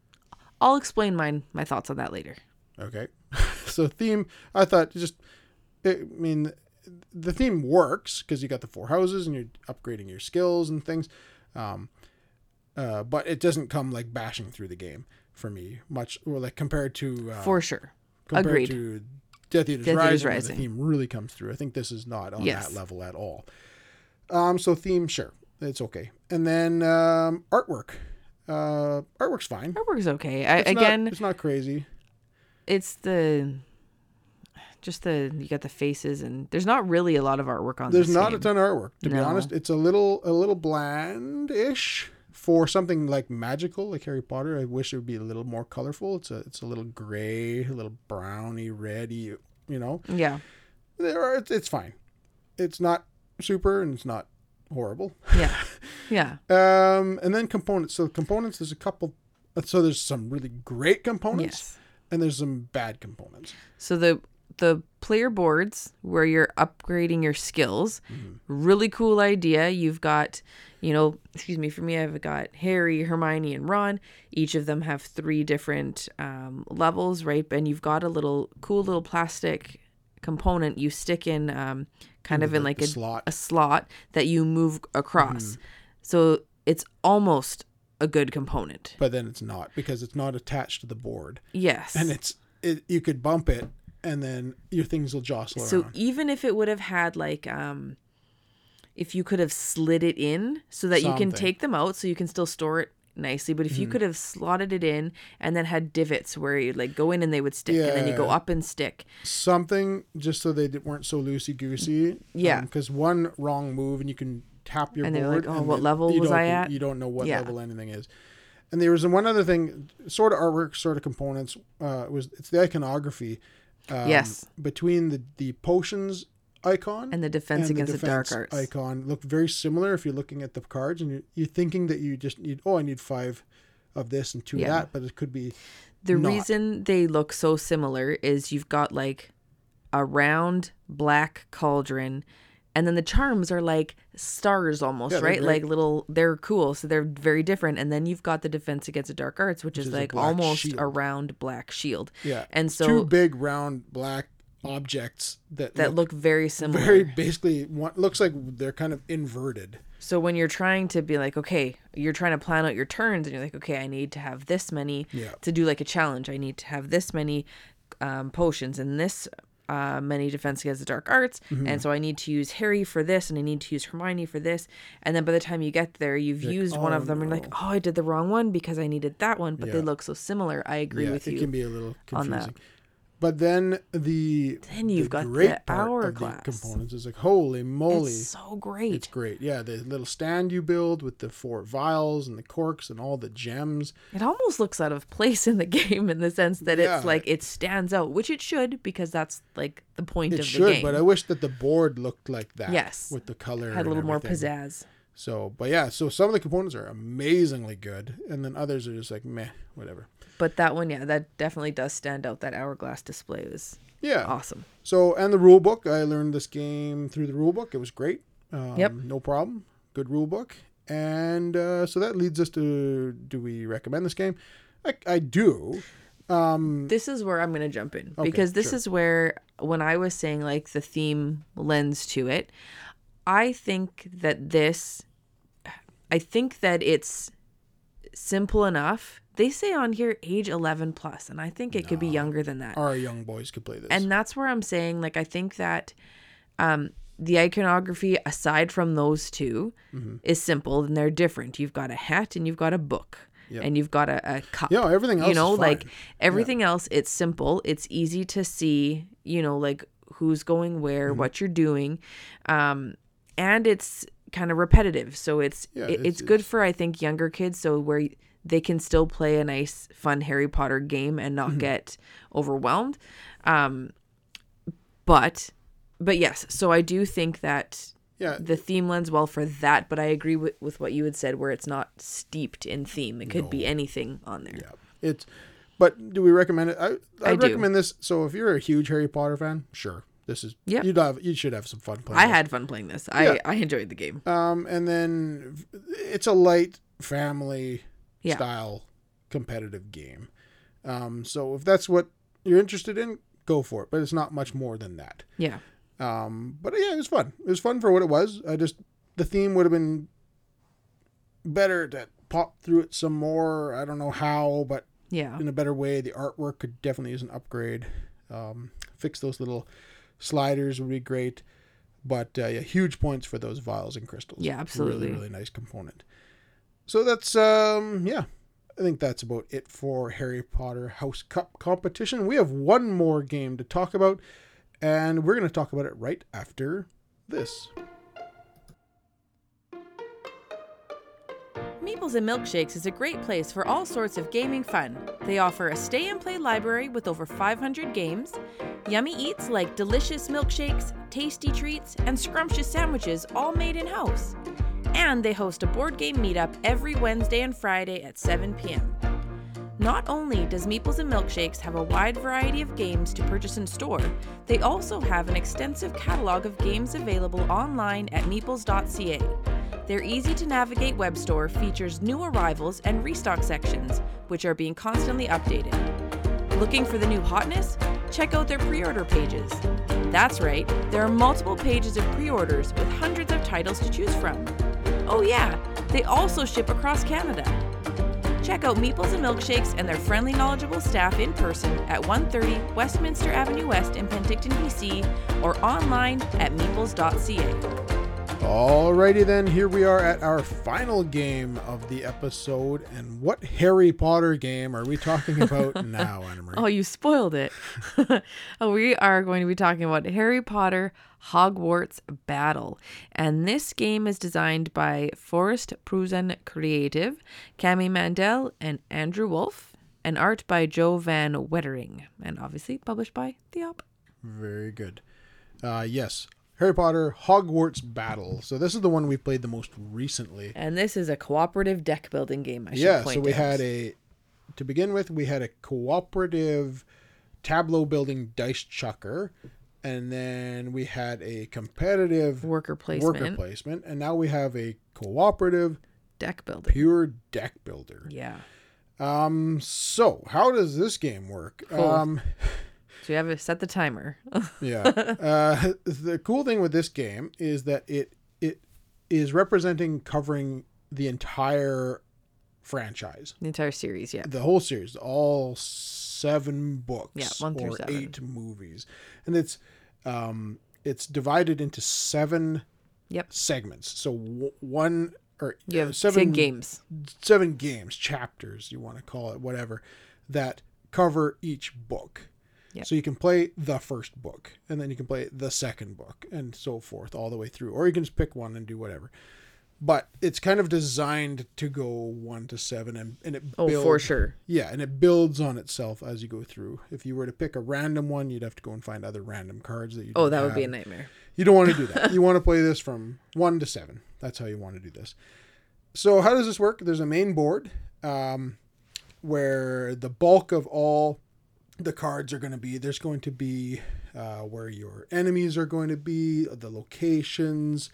I'll explain my my thoughts on that later. Okay. [laughs] so theme, I thought just, I mean, the theme works because you got the four houses and you're upgrading your skills and things. Um, uh, but it doesn't come like bashing through the game for me much, or like compared to uh, For sure. compared Agreed. to Death Eaters Death Rising, Rising. the theme really comes through. I think this is not on Yes. that level at all. Um, so theme, sure, it's okay. And then um, artwork, uh, artwork's fine. Artwork's okay. I, It's again, not, it's not crazy. it's the just the you got the faces and there's not really a lot of artwork on there. There's not game. a ton of artwork, to be honest. It's a little a little bland-ish for something like magical, like Harry Potter. I wish it would be a little more colorful. It's a it's a little gray, a little browny, reddy. You know, Yeah. there are it's, it's fine. It's not super and it's not horrible. Yeah. [laughs] Yeah. Um, and then components. So components, there's a couple. So there's some really great components, Yes. and there's some bad components. So the the player boards where you're upgrading your skills, really cool idea. You've got, you know, excuse me, for me, I've got Harry, Hermione, and Ron. Each of them have three different um, levels, right? And you've got a little cool little plastic component you stick in, um, kind of in the- like the a slot. a slot that you move across. So it's almost a good component. But then it's not because it's not attached to the board, Yes. and it's it. You could bump it, and then your things will jostle So around. even if it would have had like um if you could have slid it in so that you can take them out so you can still store it nicely, but if Mm-hmm. you could have slotted it in and then had divots where you'd like go in and they would stick and then you go up and stick. Something just so they weren't so loosey goosey. Yeah. Because one wrong move and you can tap your And they're board. like, "Oh, and what level you was I at?" You don't know what Yeah. level anything is. And there was one other thing, sort of artwork, sort of components. Uh, was it's the iconography. Um, Yes. Between the the potions icon And the defense and against the dark arts. icon look very similar if you're looking at the cards and you're, you're thinking that you just need oh I need five of this and two Yeah. of that, but it could be The not. reason they look so similar is you've got like a round black cauldron and then the charms are like stars almost, Yeah, right? Like little they're cool, so they're very different. And then you've got the defense against the dark arts, which, is, is like black almost shield. a round black shield. yeah. And so two big round black objects that that look look very similar. very basically one looks like they're kind of inverted. So when you're trying to be like, okay, you're trying to plan out your turns, and you're like, okay, I need to have this many Yeah. to do like a challenge. I need to have this many um, potions and this uh, many defense against the dark arts, Mm-hmm. and so I need to use Harry for this, and I need to use Hermione for this, and then by the time you get there, you've used one "Oh, of them, and you're like, oh, I did the wrong one because I needed that one, but they look so similar. I agree yeah, with it you. can be a little on confusing. But then the Then you've the got the great of hourglass. components is like holy moly. it's so great. It's great. Yeah, the little stand you build with the four vials and the corks and all the gems. It almost looks out of place in the [laughs] game in the sense that Yeah. it's like it stands out, which it should because that's like the point It of the It should, game. but I wish that the board looked like that. Yes. With the color. had a little more pizzazz. So, but yeah, so some of the components are amazingly good, and then others are just like meh, whatever. But that one, yeah, that definitely does stand out. That hourglass display was Yeah. awesome. So, and the rule book, I learned this game through the rule book. It was great. Um, Yep. No problem. Good rule book. And uh, so that leads us to do we recommend this game? I, I do. Um, this is where I'm going to jump in Okay, because this sure. is where when I was saying like the theme lends to it, I think that this I think that it's simple enough. They say on here age 11 plus and I think it could be younger than that. our young boys could play this. And that's where I'm saying like I think that um the iconography aside from those 2 Mm-hmm. is simple and they're different. You've got a hat and you've got a book. Yep. And you've got a, a cup yeah, everything else you know like everything else it's simple it's easy to see you know like who's going where Mm-hmm. what you're doing um and it's kind of repetitive so it's Yeah, it, it's- it's, good it's- for i think younger kids so where they can still play a nice fun harry potter game and Mm-hmm. not get overwhelmed um but but yes so i do think that yeah, the theme lends well for that but i agree with, with what you had said where it's not steeped in theme it could be anything on there yeah. It's. But do we recommend it? I I, I do. recommend this. So if you're a huge Harry Potter fan, sure, this is. Yep. You'd have you should have some fun playing. I this. had fun playing this. I, Yeah. I enjoyed the game. Um, and then it's a light family Yeah. style competitive game. Um, so if that's what you're interested in, go for it. But it's not much more than that. Yeah. Um, but yeah, it was fun. It was fun for what it was. I just the theme would have been better to pop through it some more. I don't know how, but Yeah. in a better way. The artwork could definitely use an upgrade. Um, fix those little sliders would be great. But uh, yeah, huge points for those vials and crystals. Yeah, absolutely. Really, really nice component. So that's um yeah. I think that's about it for Harry Potter House Cup competition. We have one more game to talk about, and we're going to talk about it right after this. Meeples and Milkshakes is a great place for all sorts of gaming fun. They offer a stay and play library with over 500 games, yummy eats like delicious milkshakes, tasty treats, and scrumptious sandwiches all made in house. And they host a board game meetup every Wednesday and Friday at 7 p.m. Not only does Meeples and Milkshakes have a wide variety of games to purchase in store, they also have an extensive catalog of games available online at meeples.ca. Their easy to navigate web store features new arrivals and restock sections, which are being constantly updated. Looking for the new hotness? Check out their pre order pages. That's right, there are multiple pages of pre orders with hundreds of titles to choose from. Oh, yeah, they also ship across Canada. Check out Meeples and Milkshakes and their friendly, knowledgeable staff in person at 130 Westminster Avenue West in Penticton, BC, or online at meeples.ca. Alrighty then, here we are at our final game of the episode. And what Harry Potter game are we talking about [laughs] now, Anna Marie? Oh, you spoiled it. [laughs] we are going to be talking about Harry Potter Hogwarts Battle. And this game is designed by Forrest Prusen Creative, Kami Mandell, and Andrew Wolf, and art by Joe Van Wetering, and obviously published by The Op. Very good. Uh, yes, Harry Potter Hogwarts Battle. So this is the one we played the most recently. And this is a cooperative deck building game, I should Yeah, so we out. had a to begin with, we had a cooperative tableau building dice chucker, and then we had a competitive worker placement, worker placement, and now we have a cooperative deck builder. pure deck builder. Yeah. Um, so how does this game work? Cool. Um, [laughs] So you have to set the timer. [laughs] yeah. Uh, the cool thing with this game is that it it is representing covering the entire franchise, the entire series, yeah. the whole series, all seven books Yeah, one through or seven. eight movies, and it's um it's divided into seven Yep. segments. So w- one or You uh, seven seven games. seven games, chapters, you want to call it, whatever, that cover each book. Yep. So you can play the first book, and then you can play the second book, and so forth, all the way through. Or you can just pick one and do whatever. But it's kind of designed to go one to seven, and, and it Oh, build- for sure. Yeah, and it builds on itself as you go through. If you were to pick a random one, you'd have to go and find other random cards that you. Oh, that would be a nightmare. You don't want to do [laughs] that. you want to play this from one to seven. That's how you want to do this. So how does this work? There's a main board um, where the bulk of all the cards are going to be. There's going to be uh, where your enemies are going to be, the locations,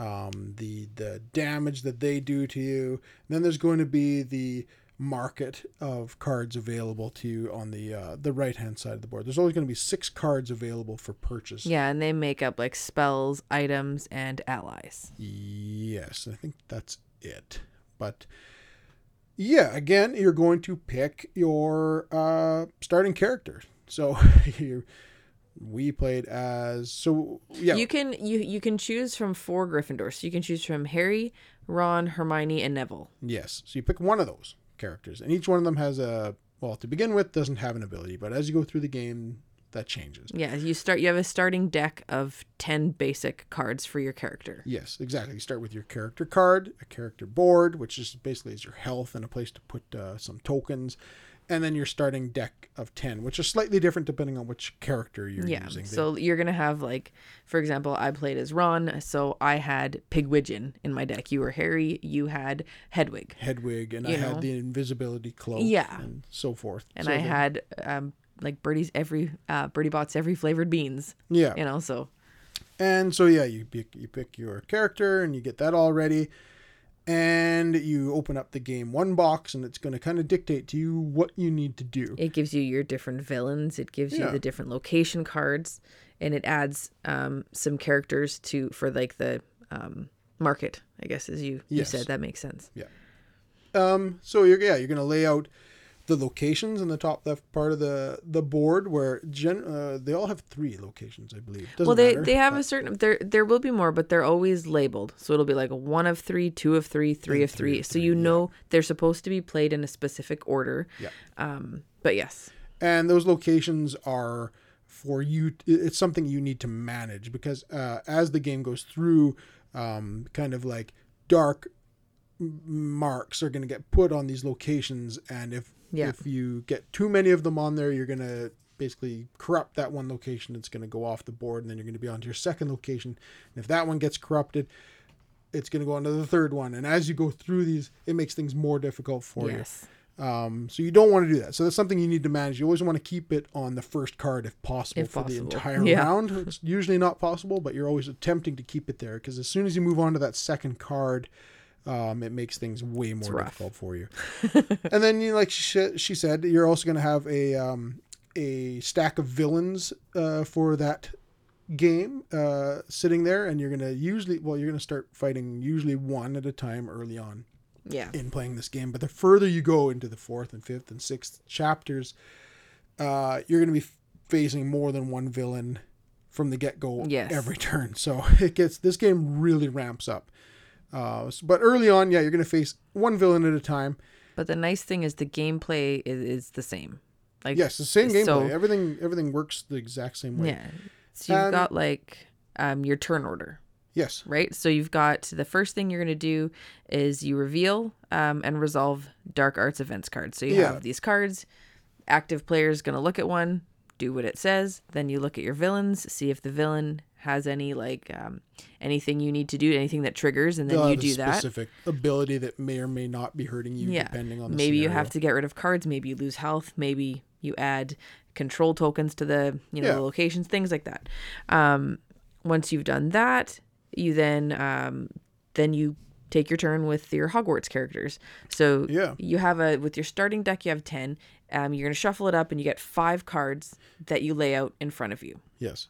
um, the the damage that they do to you. And then there's going to be the market of cards available to you on the uh, the right hand side of the board. There's always going to be six cards available for purchase. Yeah, and they make up like spells, items, and allies. Yes, I think that's it. But yeah, again, you're going to pick your uh, starting character. So [laughs] you we played as so yeah You can you you can choose from four Gryffindors. So you can choose from Harry, Ron, Hermione, and Neville. yes so you pick one of those characters and each one of them has a well to begin with doesn't have an ability but as you go through the game that changes Yeah, you start. You have a starting deck of ten basic cards for your character. yes exactly you start with your character card a character board which is basically is your health and a place to put uh, some tokens and then your starting deck of 10 which is slightly different depending on which character you're Yeah. using So you're gonna have like, for example, I played as Ron, so I had Pigwidgeon in my deck. You were Harry. You had Hedwig, Hedwig and You I know. had the invisibility cloak Yeah. and so forth and So I the- had um like Bertie's every uh Bertie Bott's every flavored beans. yeah You know, so And so yeah, you pick you pick your character and you get that all ready, and you open up the game one box, and it's going to kind of dictate to you what you need to do. it gives you your different villains. It gives you the different location cards, and it adds um some characters to for like the um market. I guess as you you said that makes sense. Yeah. Um, so you're yeah, you're going to lay out the locations in the top left part of the the board where gen uh, they all have three locations, I believe. Doesn't well, they matter, they have but- a certain there there will be more, but they're always labeled. So it'll be like one of three, two of three, three And of three three. So you yeah. know they're supposed to be played in a specific order. Yeah. Um, but yes, and those locations are for you it's something you need to manage because uh, as the game goes through um, kind of like dark marks are going to get put on these locations and if Yeah. if you get too many of them on there you're going to basically corrupt that one location it's going to go off the board and then you're going to be on to your second location and if that one gets corrupted it's going to go on to the third one and as you go through these it makes things more difficult for you yes, um, so you don't want to do that. So that's something you need to manage. You always want to keep it on the first card if possible If for the entire Yeah. round. It's usually not possible, but you're always attempting to keep it there because as soon as you move on to that second card, um, it makes things way more difficult for you. [laughs] and then, you know, like she, she said, you're also going to have a um, a stack of villains uh, for that game uh, sitting there, and you're going to usually, well, you're going to start fighting usually one at a time early on yeah, in playing this game. But the further you go into the fourth and fifth and sixth chapters, uh, you're going to be facing more than one villain from the get go Yes. every turn. So [laughs] it gets this game really ramps up. Uh, s- but early on, yeah, you're going to face one villain at a time. But the nice thing is the gameplay is, is the same. Like Yes, the same gameplay. so- everything everything works the exact same way. yeah. So you've And- got like um your turn order. Yes. right? So you've got the first thing you're going to do is you reveal um, and resolve dark arts events cards. So you Yeah. have these cards. Active players going to look at one, do what it says. Then you look at your villains, see if the villain has any like um, anything you need to do, anything that triggers, and then you do that. specific ability that may or may not be hurting you Yeah. depending on the Maybe you have to get rid of cards. Maybe you lose health. Maybe you add control tokens to the you know Yeah. the locations, things like that. Um, once you've done that, you then um, then you take your turn with your Hogwarts characters. So Yeah. you have a with your starting deck, you have ten. Um, you're gonna shuffle it up, and you get five cards that you lay out in front of you. Yes.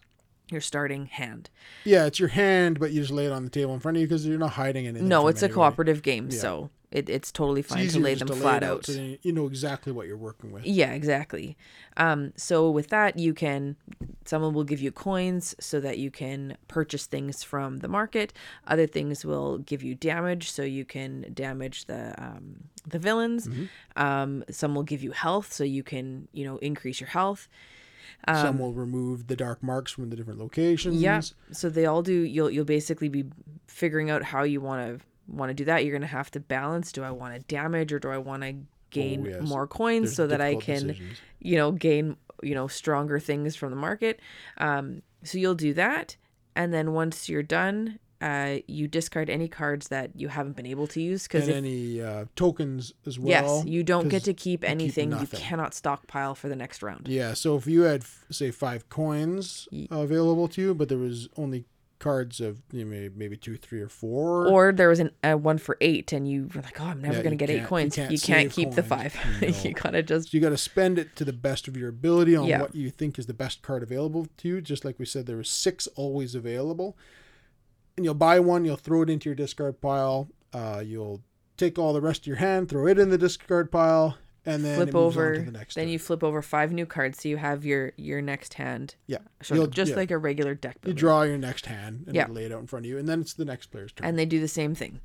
Your starting hand. Yeah, it's your hand, but you just lay it on the table in front of you because you're not hiding anything. No, it's a cooperative game, Yeah. so it, it's totally It's fine to lay them to flat it out. so you know exactly what you're working with. Yeah, exactly. Um, so with that, you can someone will give you coins so that you can purchase things from the market. Other things will give you damage, so you can damage the um, the villains. Mm-hmm. Um, some will give you health, so you can you know increase your health. Some will remove the dark marks from the different locations. Um, Yeah. So they all do. You'll you'll basically be figuring out how you want to want to do that. You're gonna have to balance. Do I want to damage or do I want to gain Oh, yes. more coins There's so that I can decisions. you know gain you know stronger things from the market. Um, so you'll do that, and then once you're done, uh, you discard any cards that you haven't been able to use because any uh, tokens as well. yes, you don't get to keep anything. you nothing. cannot stockpile for the next round. Yeah, so if you had say five coins available to you, but there was only cards of you know, maybe, maybe two, three, or four. Or there was an uh, one for eight, and you were like, "Oh, I'm never Yeah, gonna get eight can't- you coins." can't You can't, keep the coins. five. [laughs] No. you gotta just So you got to spend it to the best of your ability on Yeah. what you think is the best card available to you. Just like we said, there was six always available, and you'll buy one. You'll throw it into your discard pile. Uh, you'll take all the rest of your hand, throw it in the discard pile, and then flip it moves on over. to the next. Then turn. you flip over five new cards, so you have your your next hand. yeah, So You'll- just yeah. like a regular deck you draw your next hand and Yeah. lay it out in front of you, and then it's the next player's turn. and they do the same thing.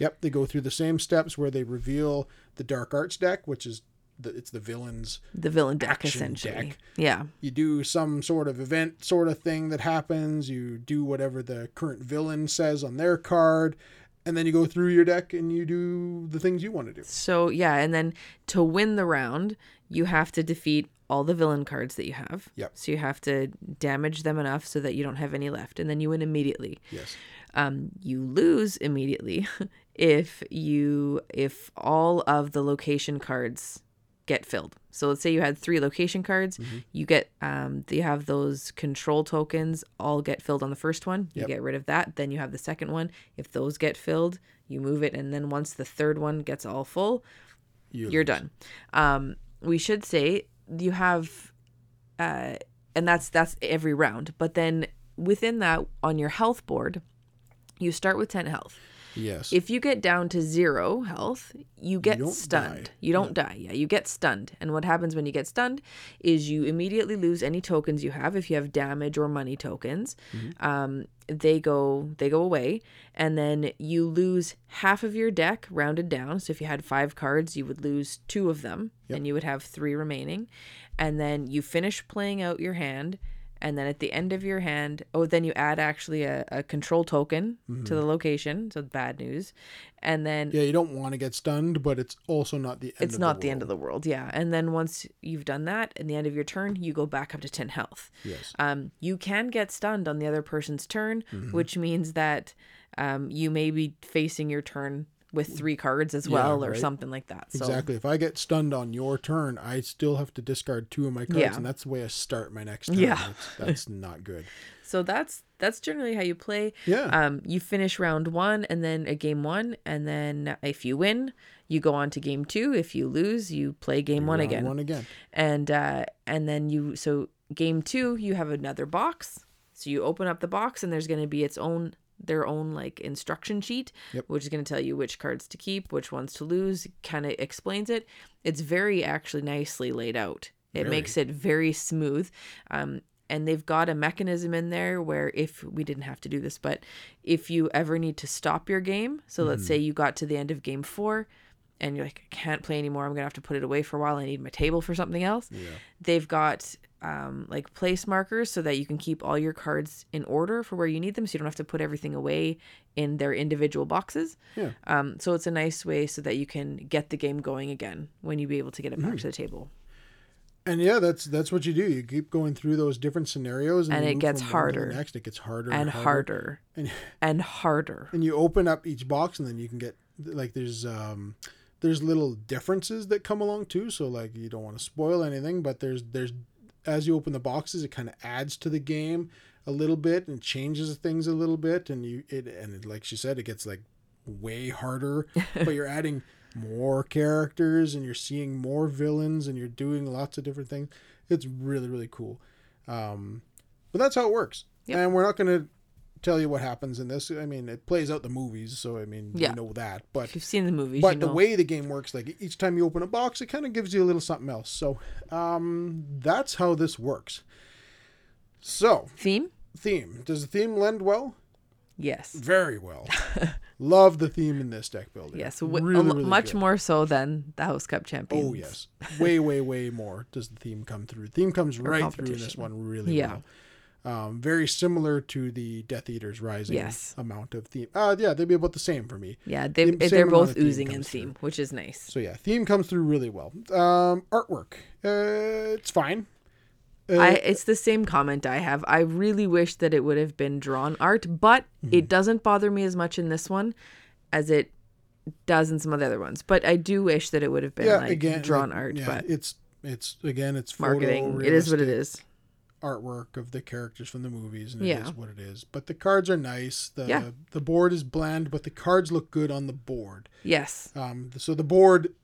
Yep, they go through the same steps where they reveal the Dark Arts deck, which is the, it's the villains. The villain deck, essentially. deck. Yeah. You do some sort of event sort of thing that happens. You do whatever the current villain says on their card, and then you go through your deck and you do the things you want to do. So yeah, and then to win the round, you have to defeat all the villain cards that you have. Yep. So you have to damage them enough so that you don't have any left, and then you win immediately. Yes. Um, you lose immediately [laughs] if you if all of the location cards get filled. So let's say you had three location cards, Mm-hmm. you get um you have those control tokens all get filled on the first one. You Yep. get rid of that, then you have the second one. If those get filled, you move it, and then once the third one gets all full, You you're done. Um, we should say you have, uh, and that's that's every round. But then within that, on your health board, you start with ten health. Yes. If you get down to zero health, you get don't stunned. die. You don't die. Yeah, you get stunned. And what happens when you get stunned is you immediately lose any tokens you have. If you have damage or money tokens, Mm-hmm. um, they go they go away, and then you lose half of your deck rounded down. So if you had five cards, you would lose two of them, and you would have three remaining. And then you finish playing out your hand. And then at the end of your hand, oh, then you add actually a, a control token to the location. So bad news. And then yeah, you don't want to get stunned, but it's also not the end. it's of not the, the, end of the world. Yeah. And then once you've done that, at the end of your turn, you go back up to 10 health. Yes. Um, you can get stunned on the other person's turn, Mm-hmm. which means that um, you may be facing your turn with three cards as well or right. something like that. So Exactly. If I get stunned on your turn, I still have to discard two of my cards, Yeah. and that's the way I start my next turn. Yeah. That's, that's [laughs] not good. so that's that's generally how you play. Yeah. Um, you finish round one and then a game one, and then if you win, you go on to game two. If you lose, you play game one again. One again. and uh and then you so game two you have another box so you open up the box and there's going to be its own their own like instruction sheet Yep. which is going to tell you which cards to keep which ones to lose kind of explains it it's very actually nicely laid out it Very. makes it very smooth um and they've got a mechanism in there where if we didn't have to do this but if you ever need to stop your game so let's say you got to the end of game four and you're like, I can't play anymore. I'm gonna have to put it away for a while. I need my table for something else. Yeah. They've got um, like place markers so that you can keep all your cards in order for where you need them, so you don't have to put everything away in their individual boxes. Yeah. Um, so it's a nice way so that you can get the game going again when you be able to get it back to the table. And yeah, that's that's what you do. You keep going through those different scenarios, and, And it gets from one to the harder. Next, it gets harder And harder And [laughs] and harder. and you open up each box, and then you can get like there's um there's little differences that come along too. So like you don't want to spoil anything, but there's there's as you open the boxes, it kind of adds to the game a little bit and changes things a little bit, and you it and it, like she said, it gets like way harder, [laughs] but you're adding more characters and you're seeing more villains and you're doing lots of different things. It's really really cool. Um, but that's how it works, Yep. and we're not going to tell you what happens in this. I mean, it plays out the movies, so I mean, Yeah. you know that. But If you've seen the movies, but you the know. way the game works, like each time you open a box, it kind of gives you a little something else. So um, that's how this works. So theme, theme does the theme lend well? yes, Very well. [laughs] Love the theme in this deck builder. yes, w- Really, really much good. more so than the House Cup champions. Oh yes, way, way, way more does the theme come through. Theme comes right through in this one really Yeah. well. Um, very similar to the Death Eaters Rising Yes. amount of theme. Uh, yeah, they'd be about the same for me. Yeah, they, the they're both oozing in comes through. theme, which is nice. So yeah, theme comes through really well. Um, artwork, uh, it's fine. Uh, I it's the same comment I have. I really wish that it would have been drawn art, but Mm-hmm. it doesn't bother me as much in this one as it does in some of the other ones. But I do wish that it would have been yeah, like again, drawn like, art, yeah, but it's it's again it's marketing. It is what it is. Artwork of the characters from the movies, and it is Yeah. what it is. But the cards are nice. The Yeah. the board is bland, but the cards look good on the board. Yes. Um, so the board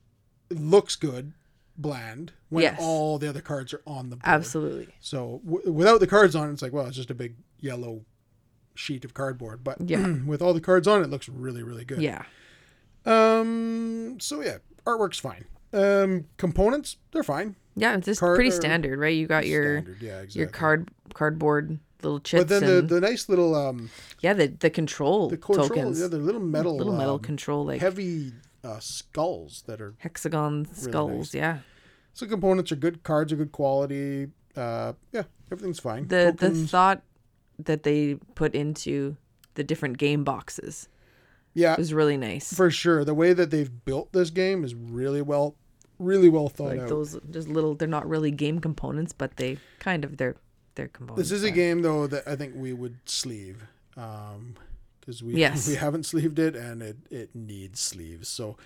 looks good, bland, when Yes. all the other cards are on the board. Absolutely. So w- without the cards on, it, it's like, well, it's just a big yellow sheet of cardboard. But Yeah. [clears throat] with all the cards on, it looks really, really good. Yeah. Um. So yeah, artwork's fine. Um. Components, they're fine. Yeah, it's just Card- pretty standard, right? You got your yeah, exactly. your card cardboard little chips But then the, and the nice little um yeah, the the control, the control, tokens, yeah, the little metal little metal um, control like heavy uh, skulls that are hexagon skulls. Yeah, so components are good. Cards are good quality. Uh, yeah, everything's fine. the the thought that they put into the different game boxes yeah, was really nice. for sure. The way that they've built this game is really well, really well thought like out. those just little they're not really game components but they kind of they're they're components This is a game though that I think we would sleeve, um, because we Yes. we haven't sleeved it and it it needs sleeves. So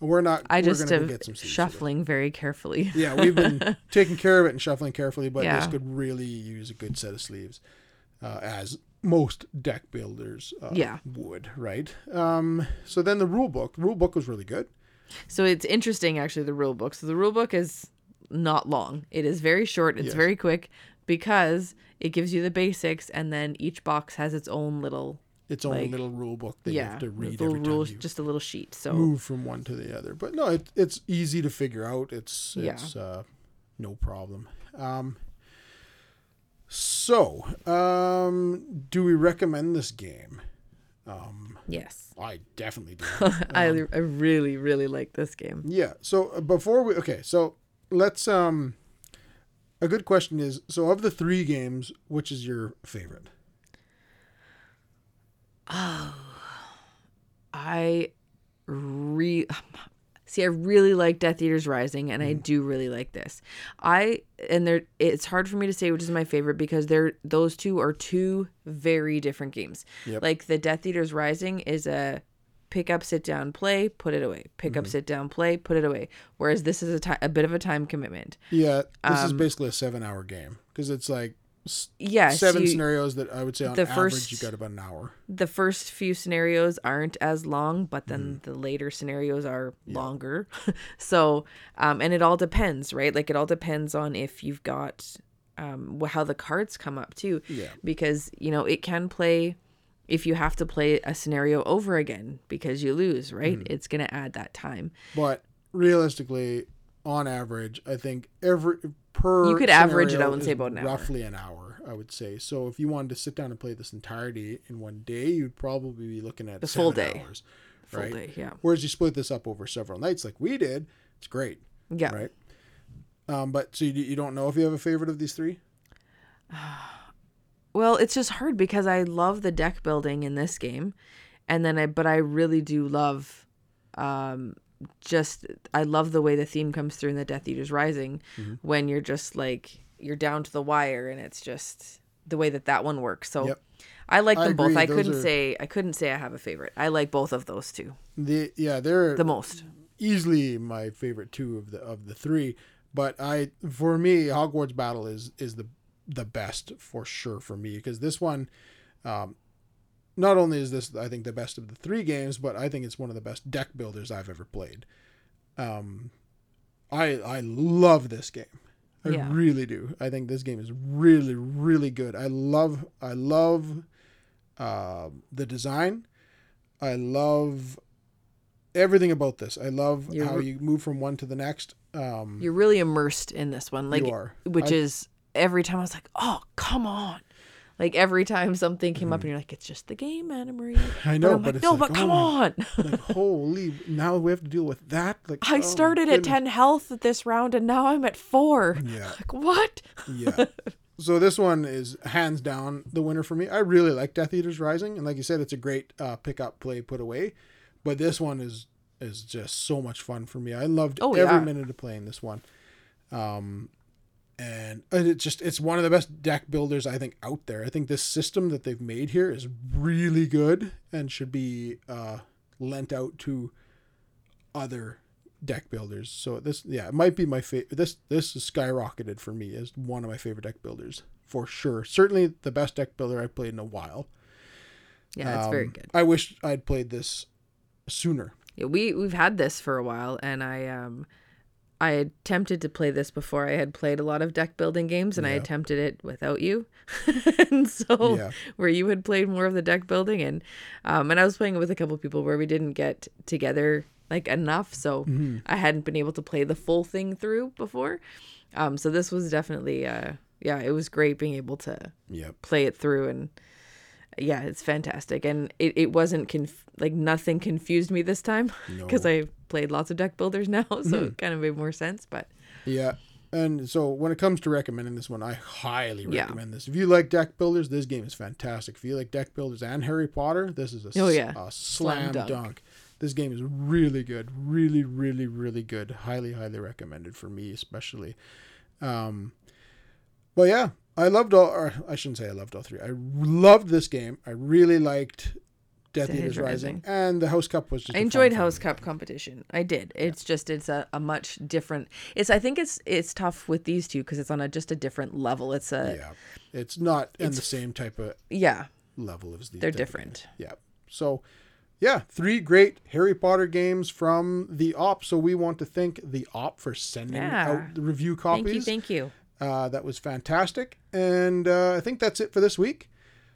we're not. i we're just gonna go have get some sleeves for shuffling very carefully Yeah, we've been [laughs] taking care of it and shuffling carefully, but this could really use a good set of sleeves, uh, as most deck builders uh, Yeah. would, right? Um, so then the rule book. The rule book was really good. So it's interesting actually the rule book so the rule book is not long it is very short it's Yes. very quick because it gives you the basics and then each box has its own little Its own Like, little rule book that you have to read every time rules just a little sheet so move from one to the other. But no, it, it's easy to figure out. It's Yeah. it's uh, no problem. Um, so, um, do we recommend this game? Um, yes I definitely do. [laughs] I, Um, I really really like this game Yeah. So uh, before we okay, so let's um a good question is so of the 3 games, which is your favorite? Oh, I re see. I really like Death Eaters Rising, and I Mm. do really like this. I and there. It's hard for me to say which is my favorite because they're those two are two very different games. Yep. Like the Death Eaters Rising is a pick up, sit down, play, put it away. Pick Mm-hmm. up, sit down, play, put it away. Whereas this is a ti- a bit of a time commitment. Yeah, this is Um, basically a 7-hour game because it's like Yes, seven you- scenarios that I would say on the average first- you got about an hour. the first few scenarios aren't as long, but then Mm-hmm. the later scenarios are longer. [laughs] so, um, and it all depends, right? Like it all depends on if you've got um, how the cards come up too. Yeah. Because you know it can play if you have to play a scenario over again because you lose, right? Mm-hmm. It's gonna add that time. But realistically, on average, I think every per You could average it out and say about an hour. roughly an hour. I would say. So if you wanted to sit down and play this entirety in one day, you'd probably be looking at The full day. hours. Full right? day, yeah, Whereas you split this up over several nights, like we did, it's great, yeah. right? Um, but so you, you don't know if you have a favorite of these three? [sighs] Well, it's just hard because I love the deck building in this game, and then I but I really do love, um, just I love the way the theme comes through in the Death Eaters Rising, Mm-hmm. when you're just like you're down to the wire, and it's just the way that that one works. So. Yep. I like I them both. I Those couldn't are- say I couldn't say I have a favorite. I like both of those two The yeah, they're the most. easily my favorite two of the of the three. But I, for me, Hogwarts Battle is is the the best for sure for me because this one, um, not only is this I think the best of the three games, but I think it's one of the best deck builders I've ever played. Um, I I love this game. I Yeah. really do. I think this game is really really good. I love I love uh, the design. I love everything about this. I love You're how re- you move from one to the next. Um, You're really immersed in this one, like which I- is every time I was like, oh come on. Like every time something came up and you're like, it's just the game, Anna Marie. I But know, I'm but like, it's no, like, but come oh, on. like holy! Now we have to deal with that. Like I oh, started at 10 health at this round and now I'm at 4. Yeah, [laughs] Like, what? yeah. [laughs] so this one is hands down the winner for me. I really like Death Eaters Rising, and like you said, it's a great uh, pick up, play, put away. But this one is is just so much fun for me. I loved Oh, every yeah. minute of playing this one. Um, and it's just it's one of the best deck builders I think out there. I think this system that they've made here is really good and should be uh, lent out to other deck builders. So this yeah, it might be my favorite. This this is skyrocketed for me as one of my favorite deck builders for sure. Certainly the best deck builder I've played in a while. Yeah, it's very Um, good. I wish I'd played this sooner. Yeah, we we've had this for a while, and I um, I attempted to play this before I had played a lot of deck building games, and I attempted it without you, [laughs] and so Yeah. where you had played more of the deck building, and um, and I was playing it with a couple people where we didn't get together like enough, so Mm-hmm. I hadn't been able to play the full thing through before. Um, so this was definitely uh, yeah, it was great being able to Yep. play it through and yeah it's fantastic and it, it wasn't conf- like nothing confused me this time because No. i played lots of deck builders [laughs] now so it kind of made more sense but Yeah. And so when it comes to recommending this one, I highly Yeah. recommend this. If you like deck builders, this game is fantastic. If you like deck builders and Harry Potter, this is a, Oh, yeah. a Slam slam, dunk. dunk. This game is really good. Really, really, really good. Highly, highly recommended for me, especially. Um, but yeah, I loved all, or I shouldn't say I loved all three. I loved this game. I really liked Death Eaters Rising. Rising. And the House Cup was just i enjoyed house cup competition i did it's just it's a, a much different it's i think it's it's tough with these two because it's on a just a different level it's a Yeah. It's not in the same type of yeah level as these. they're different Yeah. So, yeah, three great Harry Potter games from the Op. So we want to thank the Op for sending Yeah. out the review copies. thank you thank you Uh, that was fantastic. And uh, I think that's it for this week.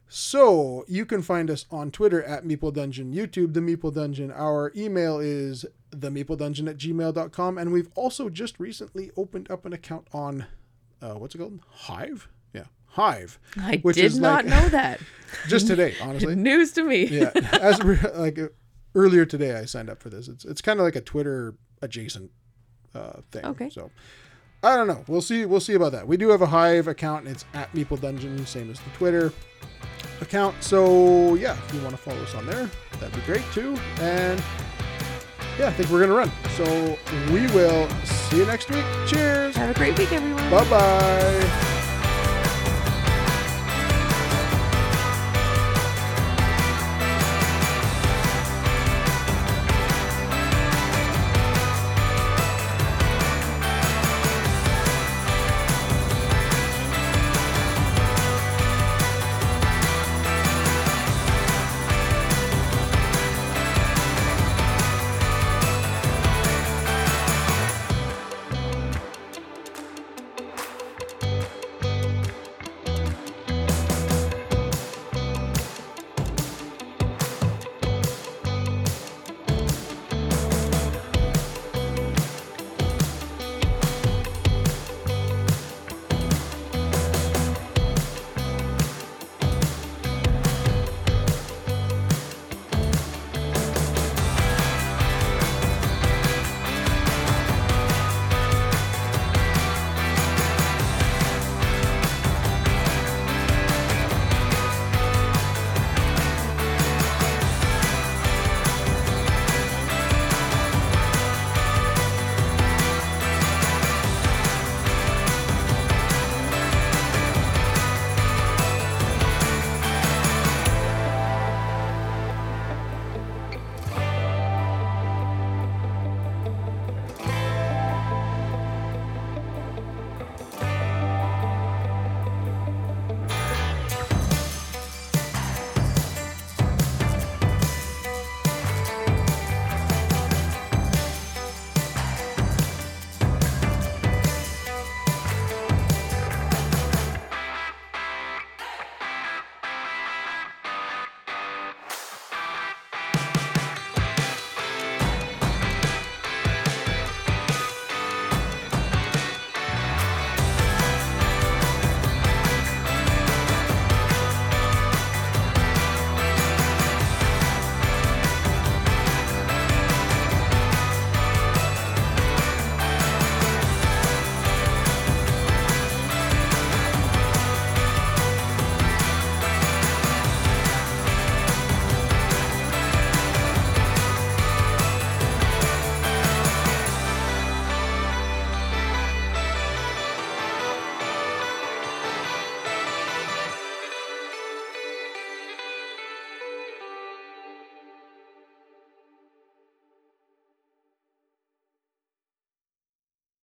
So you can find us on Twitter at Meeple Dungeon, YouTube, The Meeple Dungeon. Our email is themeepledungeon at gmail.com. And we've also just recently opened up an account on, uh, what's it called? Hive? Yeah, Hive. i did not like- know that [laughs] Just today, [laughs] honestly. news to me yeah [laughs] as like uh, earlier today i signed up for this it's it's kind of like a twitter adjacent uh thing Okay. so i don't know. We'll see we'll see about that. We do have a hive account. And it's at meeple dungeon same as the twitter account. So yeah if you want to follow us on there that'd be great too. And yeah i think we're gonna run. So we will see you next week. Cheers. Have a great week everyone. Bye bye